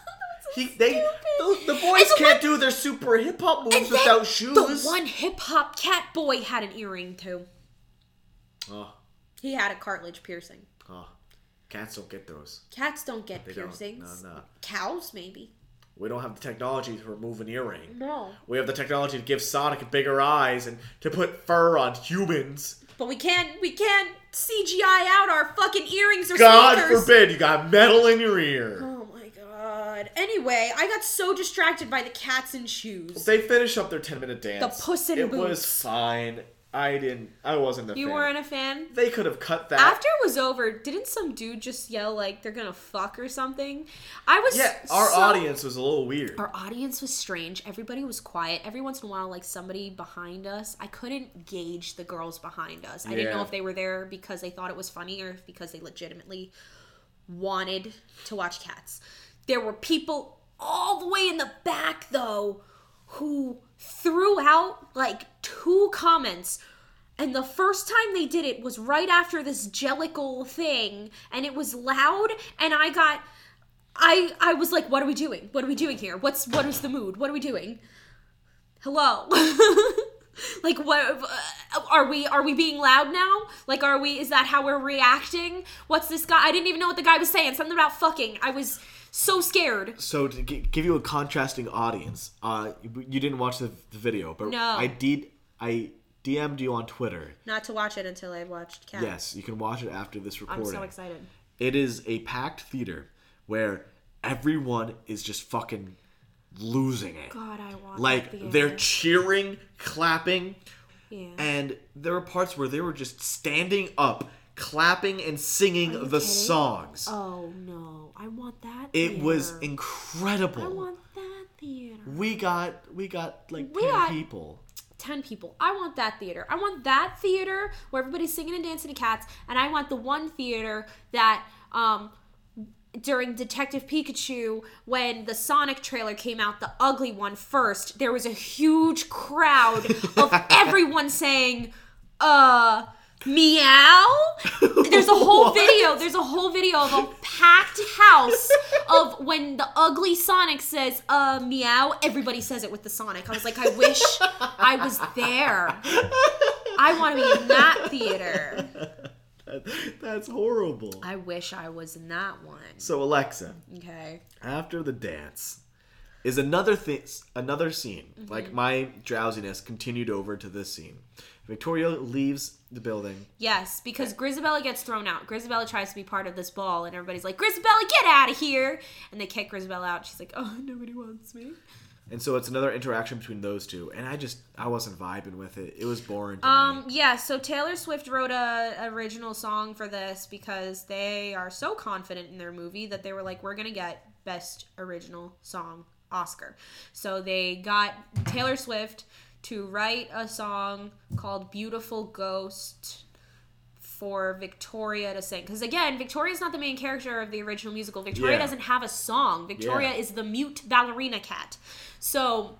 He, they, the, the boys the can't one- do their super hip hop moves without shoes. The one hip hop cat boy had an earring too. Oh, He had a cartilage piercing. oh, cats don't get those. Cats don't get They don't. piercings. No, no. Cows maybe. We don't have the technology to remove an earring. No. We have the technology to give Sonic bigger eyes and to put fur on humans. But we can't. We can't CGI out our fucking earrings or God sneakers. forbid you got metal in your ear. Oh. My god. Anyway, I got so distracted by the cats and shoes. They finish up their 10 minute dance. The Puss in It Boots. was fine. I didn't. I wasn't a You fan. weren't a fan? They could have cut that. After it was over, didn't some dude just yell like they're gonna fuck or something? I was yeah, our so- audience was a little weird. Our audience was strange. Everybody was quiet. Every once in a while, like somebody behind us, I couldn't gauge the girls behind us. I didn't know if they were there because they thought it was funny or if because they legitimately wanted to watch cats. There were people all the way in the back, though, who threw out like two comments. And the first time they did it was right after this Jellicle thing, and it was loud, and I got I I was like, what are we doing? What are we doing here? What's what is the mood? What are we doing? Hello. like what uh, are we are we being loud now? Like are we is that how we're reacting? What's this guy? I didn't even know what the guy was saying. Something about fucking. I was so scared. So to gi- give you a contrasting audience, uh, you you didn't watch the, the video, but No. I did. I DM'd you on Twitter. Not to watch it until I watched Cat. Yes, you can watch it after this recording. I'm recording. so excited. It is a packed theater where everyone is just fucking losing it. God, I want like that they're theater. cheering, clapping, Yeah. and there were parts where they were just standing up, clapping and singing the kidding? songs. Oh no, I want that. it was incredible. I want that theater. we got we got like We 10 got- people. 10 people. I want that theater. I want that theater where everybody's singing and dancing to cats, and I want the one theater that um during Detective Pikachu when the Sonic trailer came out, the ugly one first, there was a huge crowd of everyone saying uh meow? There's a whole video there's a whole video of a packed house of when the ugly sonic says uh meow everybody says it with the sonic. I was like i wish i was there. I want to be in that theater. That's horrible. i wish i was in that one. So Alexa, okay. after the dance is another thing another scene. Mm-hmm. like my drowsiness continued over to this scene victoria leaves the building. Yes because grizabella gets thrown out. Grizabella tries to be part of this ball and everybody's like grizabella get out of here! And they kick grizabella out. She's like oh nobody wants me. And so it's another interaction between those two and i just i wasn't vibing with it. It was boring to Um, me. yeah, so Taylor Swift wrote a original song for this because they are so confident in their movie that they were like, we're gonna get best original song Oscar. So they got Taylor Swift to write a song called Beautiful Ghost for Victoria to sing. Because again, Victoria's not the main character of the original musical. Victoria Yeah. doesn't have a song. Victoria Yeah. is the mute ballerina cat. So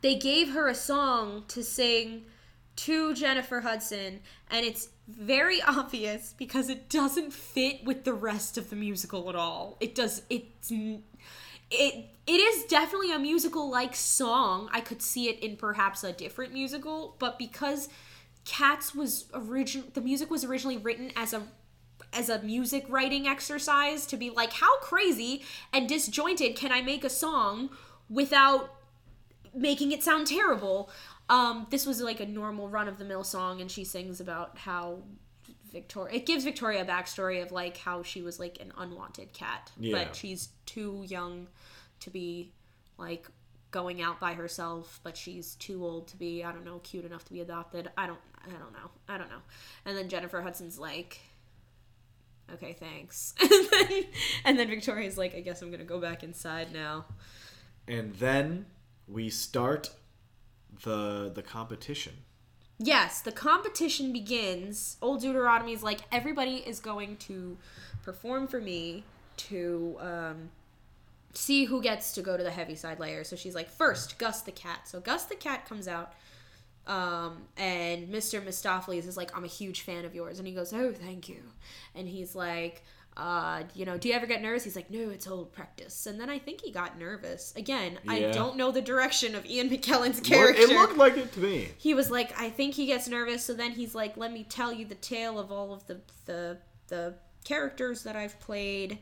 they gave her a song to sing to Jennifer Hudson, and it's very obvious because it doesn't fit with the rest of the musical at all. It does. It's it. It is definitely a musical like song. I could see it in perhaps a different musical, but because Cats was origin, the music was originally written as a as a music writing exercise to be like how crazy and disjointed can I make a song without making it sound terrible. Um, this was like a normal run of the mill song, and she sings about how Victoria. It gives Victoria a backstory of like how she was like an unwanted cat, Yeah. but she's too young to be like going out by herself, but she's too old to be I don't know cute enough to be adopted. I don't I don't know I don't know. And then Jennifer Hudson's like. Okay, thanks. and, then, and then Victoria's like, I guess I'm gonna go back inside now. and then we start the the competition Yes, the competition begins. Old Deuteronomy is like everybody is going to perform for me to um, see who gets to go to the Heaviside Layer. So she's like, first, Gus the cat. So Gus the cat comes out, um, and Mr. Mistoffelees is like, I'm a huge fan of yours, and he goes, oh, thank you, and he's like. Uh, you know, do you ever get nervous? He's like, no, it's old practice. And then I think he got nervous. Again, I don't know the direction of Ian McKellen's character it looked like it to me he was like i think he gets nervous so then he's like let me tell you the tale of all of the the the characters that i've played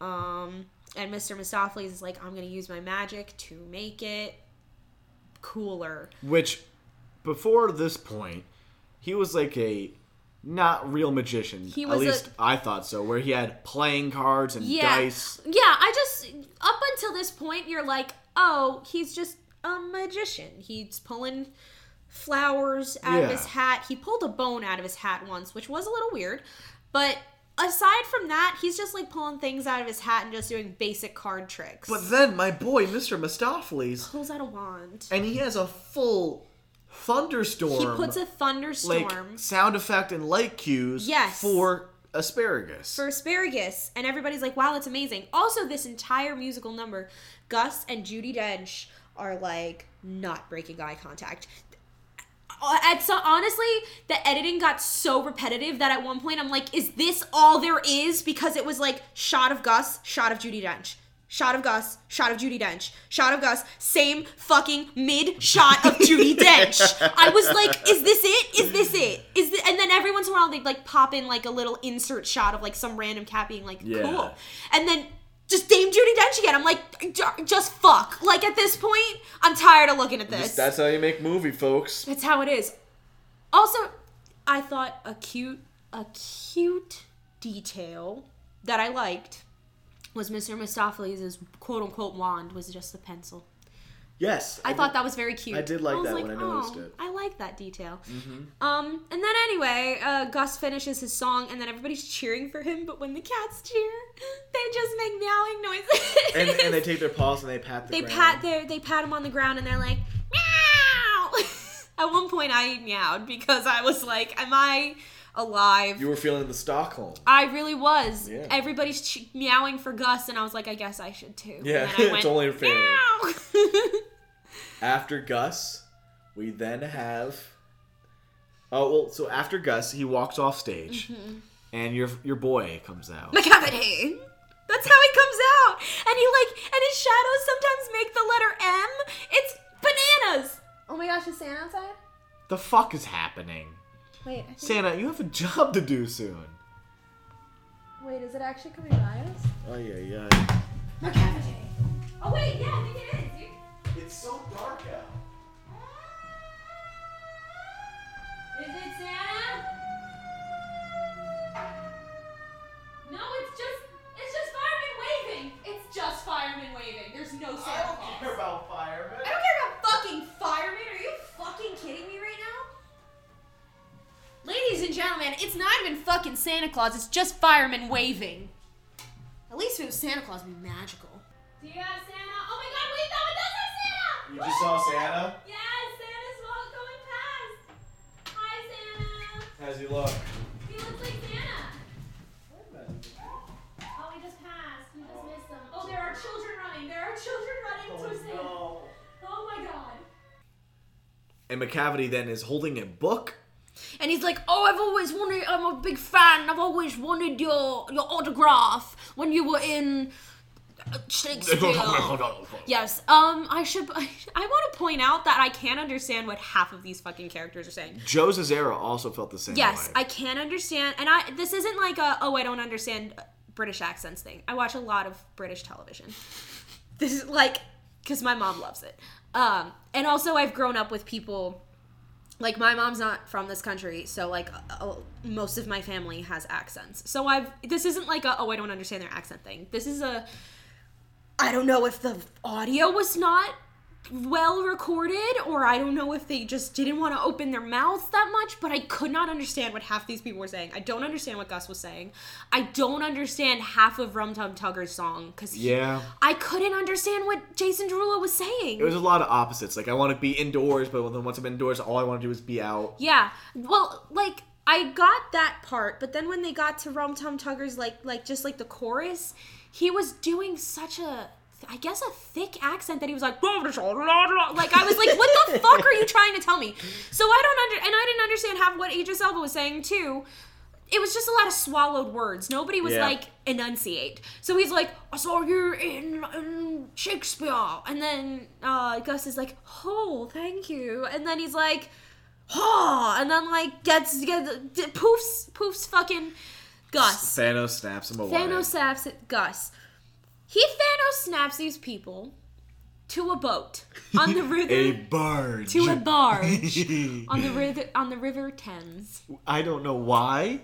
um and mr mistoffelees is like i'm gonna use my magic to make it cooler which before this point he was like a not real magician He at was a- least i thought so where he had playing cards and yeah dice yeah i just up until this point you're like oh he's just a magician he's pulling flowers out of his hat. He pulled a bone out of his hat once, which was a little weird. But aside from that, he's just like pulling things out of his hat and just doing basic card tricks. But then my boy, Mr. Mistoffelees, pulls out a wand. and he has a full thunderstorm. He puts a thunderstorm like sound effect and light cues Yes. for asparagus. for asparagus, and everybody's like, "Wow, that's amazing." Also, this entire musical number, Gus and Judi Dench are like not breaking eye contact. Uh, At so honestly, the editing got so repetitive that at one point I'm like, "Is this all there is?" Because it was like shot of Gus, shot of Judi Dench. Shot of Gus, shot of Judi Dench, shot of Gus, same fucking mid shot of Judi Dench. I was like, is this it? Is this it? Is this? And then every once in a while they'd like pop in like a little insert shot of like some random cat being like, Yeah. cool. And then just Dame Judi Dench again. I'm like, just fuck. Like at this point, I'm tired of looking at this. That's how you make movie, folks. That's how it is. Also, I thought a cute, a cute detail that I liked was Mr. Mistoffelees' quote unquote wand was just a pencil. Yes. I thought that was very cute. I did like was that when I noticed it. I like that detail. Mm-hmm. Um, and then anyway, uh, Gus finishes his song, and then everybody's cheering for him. But when the cats cheer, they just make meowing noises. and, and they take their paws and they pat the they ground. pat their they pat him on the ground, and they're like meow. At one point, I meowed because I was like, "Am I alive?" You were feeling the Stockholm. I really was. Yeah. Everybody's ch- meowing for Gus, and I was like, "I guess I should too." Yeah, and then I it's went, only fair. After Gus, we then have. Oh well, so after Gus, he walks off stage, Mm-hmm. and your your boy comes out. Macavity. That's how he comes out. And he like and his shadows sometimes make the letter M. It's bananas. Oh my gosh, is Santa outside? The fuck is happening, Wait, I think, Santa? You have a job to do soon. wait, is it actually coming by us? Oh yeah, yeah. Macavity. Oh wait, yeah, I think it is, dude. It's so dark out. Is it Santa? No, it's just it's just firemen waving. It's just firemen waving. There's no Santa Claus. about firemen. I don't care about fucking firemen. Are you fucking kidding me right now? Ladies it's not even fucking Santa Claus. It's just firemen waving. At least if it was Santa Claus, it'd be magical. Do you have Santa? Oh my god, wait, no, it does have Santa! You just saw Santa. Yes, Santa's walk going past. Hi, Santa. How's he look? He looks like Santa. Oh, he just passed. We just missed him. Oh, there are children running. There are children running to oh, Santa. Oh my god. And Macavity then is holding a book. And he's like, "Oh, I've always wanted. I'm a big fan. I've always wanted your your autograph when you were in uh, Shakespeare." yes. Um, I should. I, want to point out that I can't understand what half of these fucking characters are saying. Joe Zazera also felt the same Yes, way. I can't understand, and I. This isn't like a oh, I don't understand British accents thing. I watch a lot of British television. This is like because my mom loves it, um, and also I've grown up with people. Like my mom's not from this country, so like uh, most of my family has accents. So I've this isn't like a oh I don't understand their accent thing. This is a I don't know if the audio was not well recorded or I don't know if they just didn't want to open their mouths that much, but I could not understand what half these people were saying. I don't understand what Gus was saying. I don't understand half of Rum Tum Tugger's song cuz Yeah. I couldn't understand what Jason Derulo was saying. It was a lot of opposites. Like I want to be indoors, but then once I'm indoors, all I want to do is be out. Yeah. Well, like I got that part, but then when they got to Rum Tum Tugger's like like just like the chorus, he was doing such a I guess a thick accent that he was like like I was like what the fuck are you trying to tell me? So I don't under and I didn't understand half what Idris Elba was saying too. It was just a lot of swallowed words. Nobody was Yeah. like enunciate. So he's like, I saw you in, in Shakespeare, and then uh, Gus is like, oh, thank you, and then he's like, oh, and then like gets gets poofs poofs fucking Gus. Thanos snaps him away. Thanos snaps Gus. He Thanos snaps these people to a boat on the river a barge. to a barge on the river on the river Thames. I don't know why.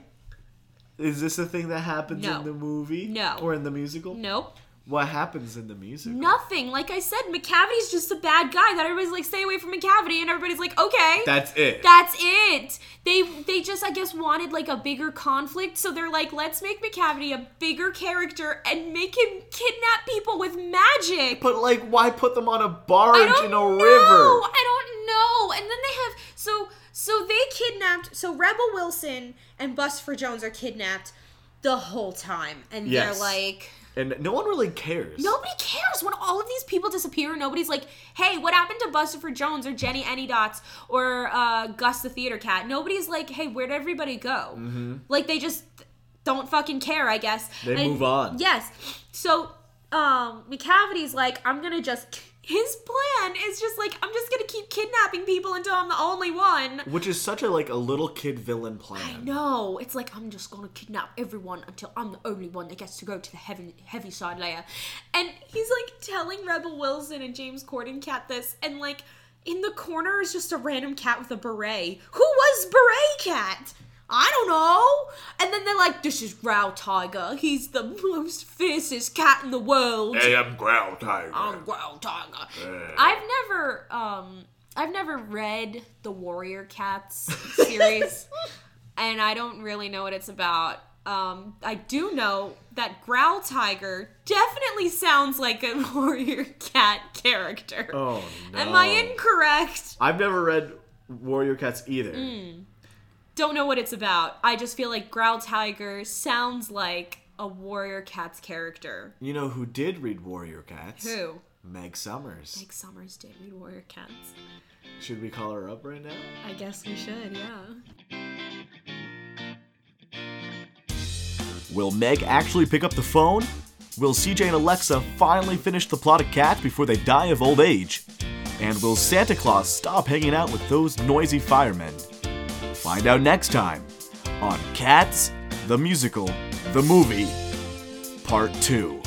Is this a thing that happens No. in the movie? No. Or in the musical? Nope. What happens in the music? Nothing. Like I said, Macavity's just a bad guy that everybody's like, stay away from Macavity, and everybody's like, okay. That's it. That's it. They they just I guess wanted like a bigger conflict, so they're like, let's make Macavity a bigger character and make him kidnap people with magic. but like, why put them on a barge in a know. river? I don't know. And then they have so so they kidnapped so Rebel Wilson and Bustopher Jones are kidnapped the whole time, and Yes. they're like. And no one really cares. Nobody cares when all of these people disappear. Nobody's like, "Hey, what happened to Bustopher Jones or Jennyanydots or uh, Gus the Theater Cat?" Nobody's like, "Hey, where'd everybody go?" Mm-hmm. Like they just don't fucking care, I guess. They move on. Yes. So, um, Macavity's like, "I'm gonna just." His plan is just like, "I'm just gonna keep kidnapping people until I'm the only one." Which is such a like a little kid villain plan. No, it's like I'm just gonna kidnap everyone until I'm the only one that gets to go to the heavy Heaviside Layer. And he's like telling Rebel Wilson and James Corden cat this, and like in the corner is just a random cat with a beret. Who was Beret Cat? I don't know. And then they're like, "This is Growl Tiger. He's the most fiercest cat in the world." Hey, I'm Growl Tiger. I'm Growl Tiger. I've never um I've never read the Warrior Cats series and I don't really know what it's about. Um I do know that Growl Tiger definitely sounds like a Warrior Cat character. Oh no. Am I incorrect? I've never read Warrior Cats either. Mm. Don't know what it's about. I just feel like Growl Tiger sounds like a Warrior Cats character. You know who did read Warrior Cats? Who? Meg Summers. Meg Summers did read Warrior Cats. Should we call her up right now? I guess we should, yeah. Will Meg actually pick up the phone? Will CJ and Alexa finally finish the plot of Cats before they die of old age? And will Santa Claus stop hanging out with those noisy firemen? Find out next time on Cats, the Musical, the Movie, Part 2.